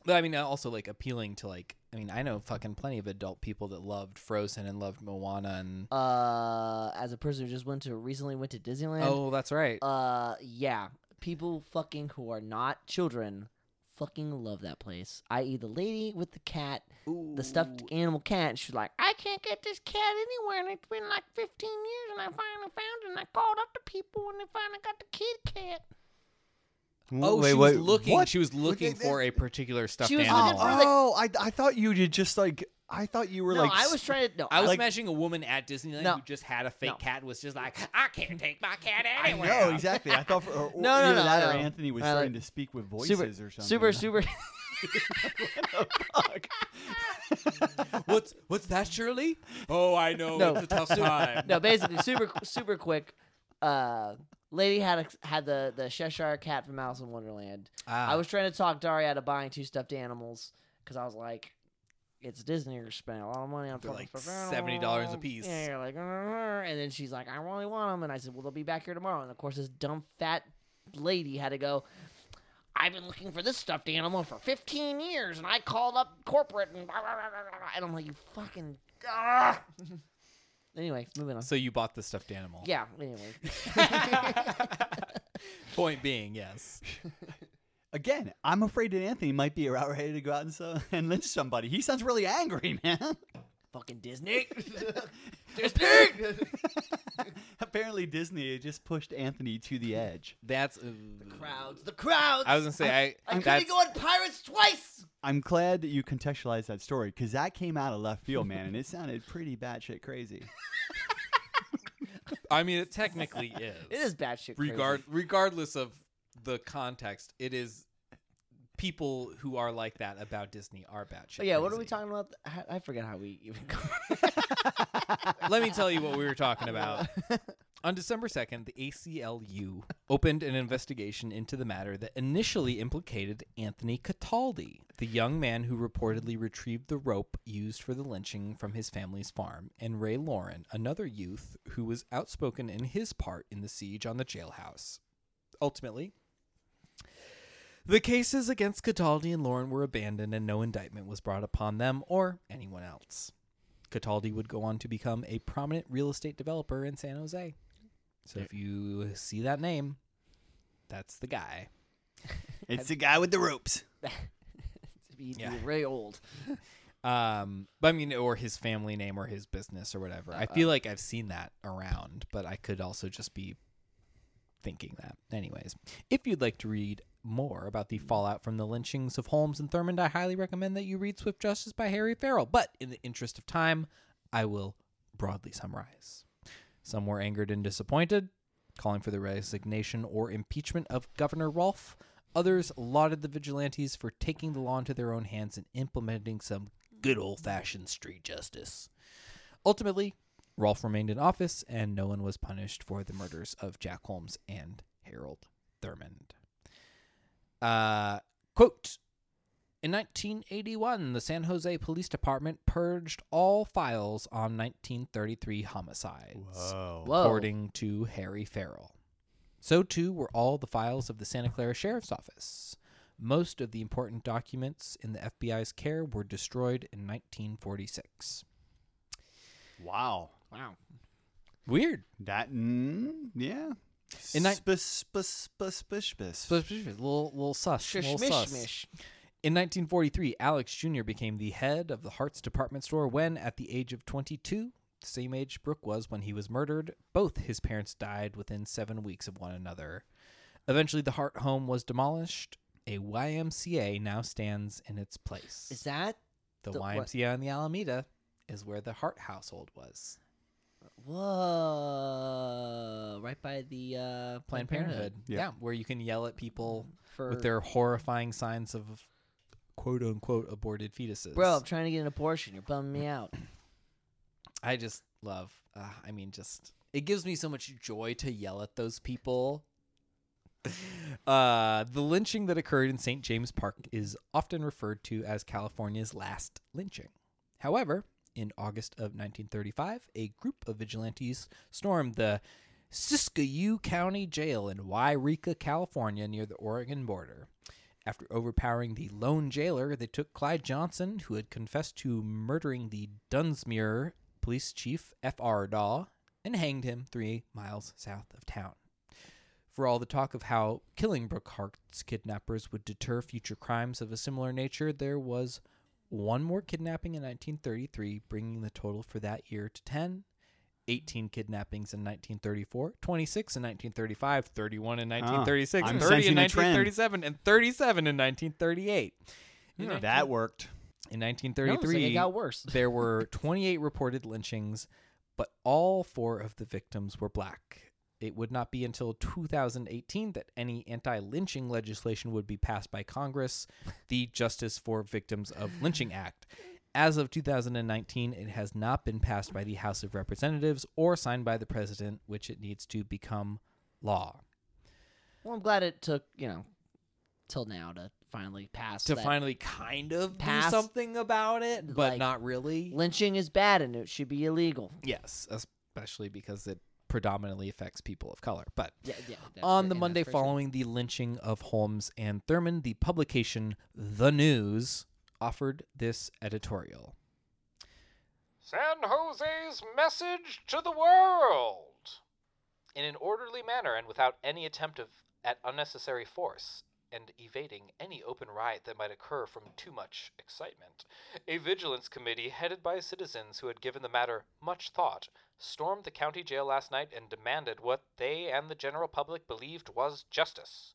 But I mean, also like appealing to like. I mean, I know fucking plenty of adult people that loved Frozen and loved Moana and. Uh, as a person who just went to recently went to Disneyland. Oh, that's right. Uh, yeah, people fucking who are not children fucking love that place. I.e., the lady with the cat, the stuffed animal cat. She's like, I can't get this cat anywhere, and it's been like 15 years, and I finally found it, and I called up to people, and they finally got the kitty cat. Oh, wait, she was wait, looking. What? She was looking at for a particular stuffed was animal. looking for, like- oh, I, I thought you did just like I thought you were like no, like I was trying to. No, I was Like- imagining a woman at Disneyland No. who just had a fake No. cat and was just like, I can't take my cat I anywhere. know exactly. I thought for, or, or No, no, either no, that or no. Anthony was I like- starting to speak with voices super, or something. super, super. what's what's that, Shirley? Oh, I know. No. It's a tough time. no, basically, super, super quick. Uh, lady had a, had the the Cheshire cat from Alice in Wonderland. Ah. I was trying to talk Daria out of buying two stuffed animals because I was like, it's Disney. You're spending a lot of money on They're like $70 a piece. Yeah, you're like, and then she's like, I really want them, and I said, well, they'll be back here tomorrow. And of course, this dumb fat lady had to go. I've been looking for this stuffed animal for 15 years, and I called up corporate, and, blah, blah, blah, blah, blah." and I'm like, you fucking. ah." anyway, moving on. So you bought the stuffed animal. Yeah. Anyway. Point being, yes. Again, I'm afraid that Anthony might be about ready to go out and, so, and lynch somebody. He sounds really angry, man. Fucking Disney. Disney. Apparently, Disney just pushed Anthony to the edge. That's uh, crowds. The crowds. I was gonna say I. I couldn't that's, go on pirates twice. I'm glad that you contextualized that story because that came out of left field, man, and it sounded pretty batshit crazy. I mean, it technically is. It is batshit crazy. Regard, regardless of the context, it is people who are like that about Disney are batshit. Oh, yeah, what are we talking about? I- forget how we even go. Let me tell you what we were talking about. On December 2nd, the ACLU opened an investigation into the matter that initially implicated Anthony Cataldi, the young man who reportedly retrieved the rope used for the lynching from his family's farm, and Ray Lauren, another youth who was outspoken in his part in the siege on the jailhouse. Ultimately, the cases against Cataldi and Lauren were abandoned and no indictment was brought upon them or anyone else. Cataldi would go on to become a prominent real estate developer in San Jose. So if you see that name, that's the guy. It's the guy with the ropes. He'd Yeah. be really old. Um, but I mean, or his family name or his business or whatever. I feel like I've seen that around, but I could also just be thinking that. Anyways, if you'd like to read more about the fallout from the lynchings of Holmes and Thurmond, I highly recommend that you read Swift Justice by Harry Farrell. But in the interest of time, I will broadly summarize. Some were angered and disappointed, calling for the resignation or impeachment of Governor Rolph. Others lauded the vigilantes for taking the law into their own hands and implementing some good old fashioned street justice. Ultimately, Rolph remained in office and no one was punished for the murders of Jack Holmes and Harold Thurmond. Uh, quote In 1981, the San Jose Police Department purged all files on 1933 homicides Whoa. Whoa. according to Harry Farrell. So too were all the files of the Santa Clara Sheriff's Office. Most of the important documents in the FBI's care were destroyed in 1946. Wow. Wow. Weird. That, mm, yeah. In ni- little, little sus. Little sus. In 1943, Alex Jr. became the head of the Hart's department store when, at the age of 22, the same age Brooke was when he was murdered, both his parents died within seven weeks of one another. Eventually, the Hart home was demolished. a YMCA now stands in its place. Is that the, the- what- YMCA in the Alameda is where the Hart household was. Whoa? Right by the uh, Planned Parenthood. Yeah. Yeah. where you can yell at people for with their horrifying signs of quote unquote aborted fetuses. bro. I'm trying to get an abortion. You're bumming me out. I just love. Uh, I mean, just it gives me so much joy to yell at those people. Uh, the lynching that occurred in St. James Park is often referred to as California's last lynching. However, in August of 1935, a group of vigilantes stormed the Siskiyou County Jail in Yreka, California, near the Oregon border. After overpowering the lone jailer, they took Clyde Johnson, who had confessed to murdering the Dunsmuir police chief F.R. Daw, and hanged him three miles south of town. For all the talk of how killing Brooke Hart's kidnappers would deter future crimes of a similar nature, there was one more kidnapping in 1933, bringing the total for that year to 10. 18 kidnappings in 1934, 26 in 1935, 31 in 1936, I'm 30 in sensing a trend. 1937, and 37 in 1938. In, Hmm, that worked. in No, it's 1933, it got worse. there were 28 reported lynchings, but all four of the victims were black. It would not be until 2018 that any anti lynching legislation would be passed by Congress, the Justice for Victims of Lynching Act. As of 2019, it has not been passed by the House of Representatives or signed by the President, which it needs to become law. Well, I'm glad it took you know till now to finally pass. To finally kind of Pass, do something about it, but like, not really. lynching is bad and it should be illegal. Yes, especially because it predominantly affects people of color. But Yeah, yeah. on the Monday that's sure. following the lynching of Holmes and Thurmond, the publication The News offered this editorial. San Jose's message to the world! In an orderly manner and without any attempt of, at unnecessary force, and evading any open riot that might occur from too much excitement, a vigilance committee headed by citizens who had given the matter much thought stormed the county jail last night and demanded what they and the general public believed was justice.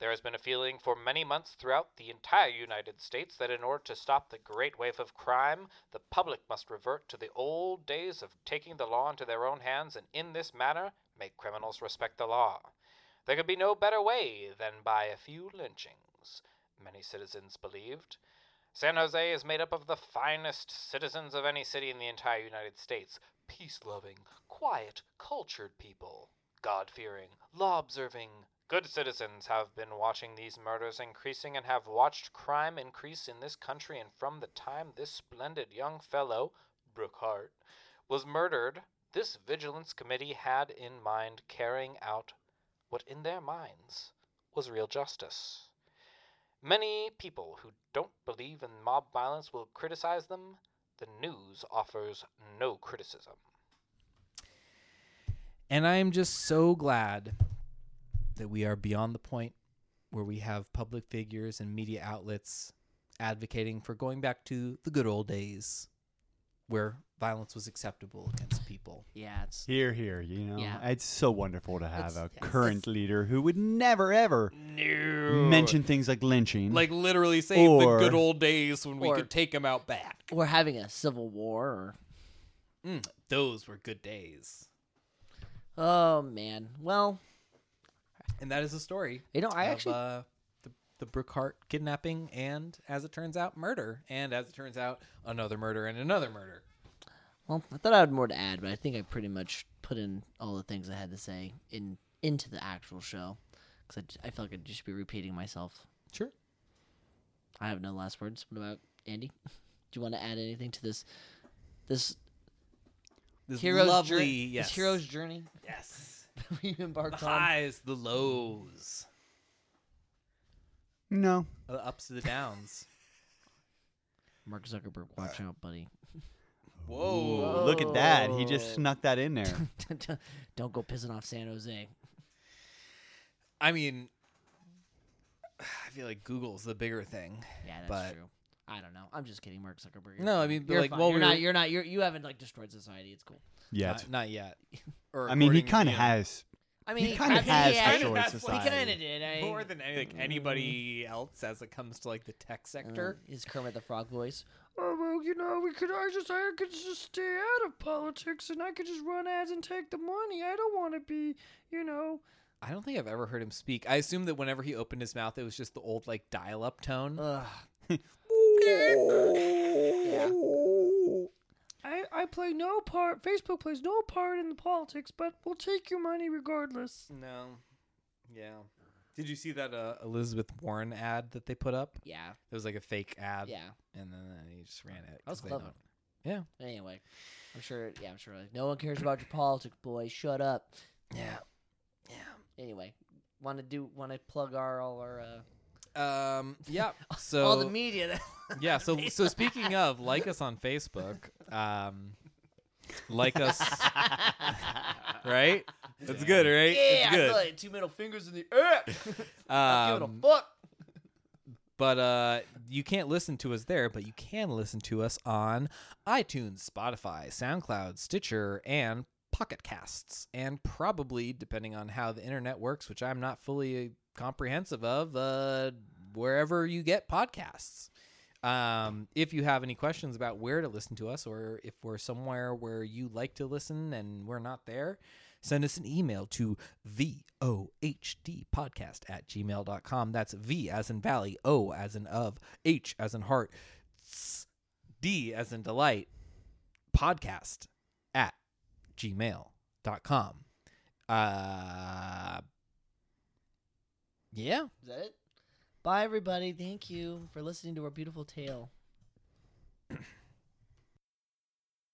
There has been a feeling for many months throughout the entire United States that in order to stop the great wave of crime, the public must revert to the old days of taking the law into their own hands and in this manner make criminals respect the law. There could be no better way than by a few lynchings, many citizens believed. San Jose is made up of the finest citizens of any city in the entire United States peace loving, quiet, cultured people, God fearing, law observing, good citizens have been watching these murders increasing and have watched crime increase in this country. And from the time this splendid young fellow, Brooke Hart, was murdered, this Vigilance Committee had in mind carrying out what in their minds was real justice. Many people who don't believe in mob violence will criticize them. The news offers no criticism. And I am just so glad that we are beyond the point where we have public figures and media outlets advocating for going back to the good old days where violence was acceptable against people. Yeah, it's Here, here, you know. Yeah. It's so wonderful to have It's- a yes. current leader who would never ever No. mention things like lynching. like literally say Or- the good old days when we or- could take them out back. we're having a civil war or Mm, those were good days. oh man. Well, And that is the story. you know, I of, actually uh, the Brooke Hart kidnapping and as it turns out murder and as it turns out another murder and another murder. well, I thought I had more to add, but I think I pretty much put in all the things I had to say in into the actual show because I feel like I'd just be repeating myself. Sure. I have no last words. What about Andy? Do you want to add anything to this this This hero's lovely journey? yes. This hero's journey yes. we The embarked on. highs, the lows, no. the ups to the downs. Mark Zuckerberg, watch out, buddy. Whoa. Look at that. He just snuck that in there. Don't go pissing off San Jose. I mean I feel like Google's the bigger thing. Yeah, that's But- true. I don't know. I'm just kidding, Mark Zuckerberg. You're No, I mean, you're like, fine. while you're we not. were- You're not. You're you haven't like destroyed society. It's cool. Yet. Not, not yet. Or I mean, he kind of has. I mean, He kinda I mean, has he the had- choice That's He kind of did. I, More than any, like anybody else as it comes to like the tech uh, sector. his Kermit the Frog voice. Oh well, you know, we could. I just, I could just stay out of politics, and I could just run ads and take the money. I don't want to be, you know. I don't think I've ever heard him speak. I assume that whenever he opened his mouth, it was just the old like dial-up tone. Ugh. Yeah. I, I play no part. Facebook plays no part in the politics, but we'll take your money regardless. No. Yeah. Did you see that uh, Elizabeth Warren ad that they put up? Yeah. It was like a fake ad. Yeah. And then he just ran it. That was 'cause they clever. don't- Yeah. Anyway, I'm sure. Yeah, I'm sure. Like, no one cares about your politics, boy. Shut up. Yeah. Yeah. Anyway, want to do? Want to plug our all our uh, Um. Yeah. So all the media? yeah. So so speaking of, like us on Facebook. Um. Like us. right. That's good, right? Yeah, It's I good. feel like two middle fingers in the air. Not giving Um, a fuck. But uh, you can't listen to us there, but you can listen to us on iTunes, Spotify, SoundCloud, Stitcher, and Pocket Casts. And probably, depending on how the internet works, which I'm not fully comprehensive of, uh, wherever you get podcasts. Um, if you have any questions about where to listen to us, or if we're somewhere where you like to listen and we're not there, send us an email to vohdpodcast at gmail.com. That's V as in valley, O as in of, H as in heart, D as in delight, podcast at gmail.com. Uh, yeah. Is that it? Bye, everybody. Thank you for listening to our beautiful tale.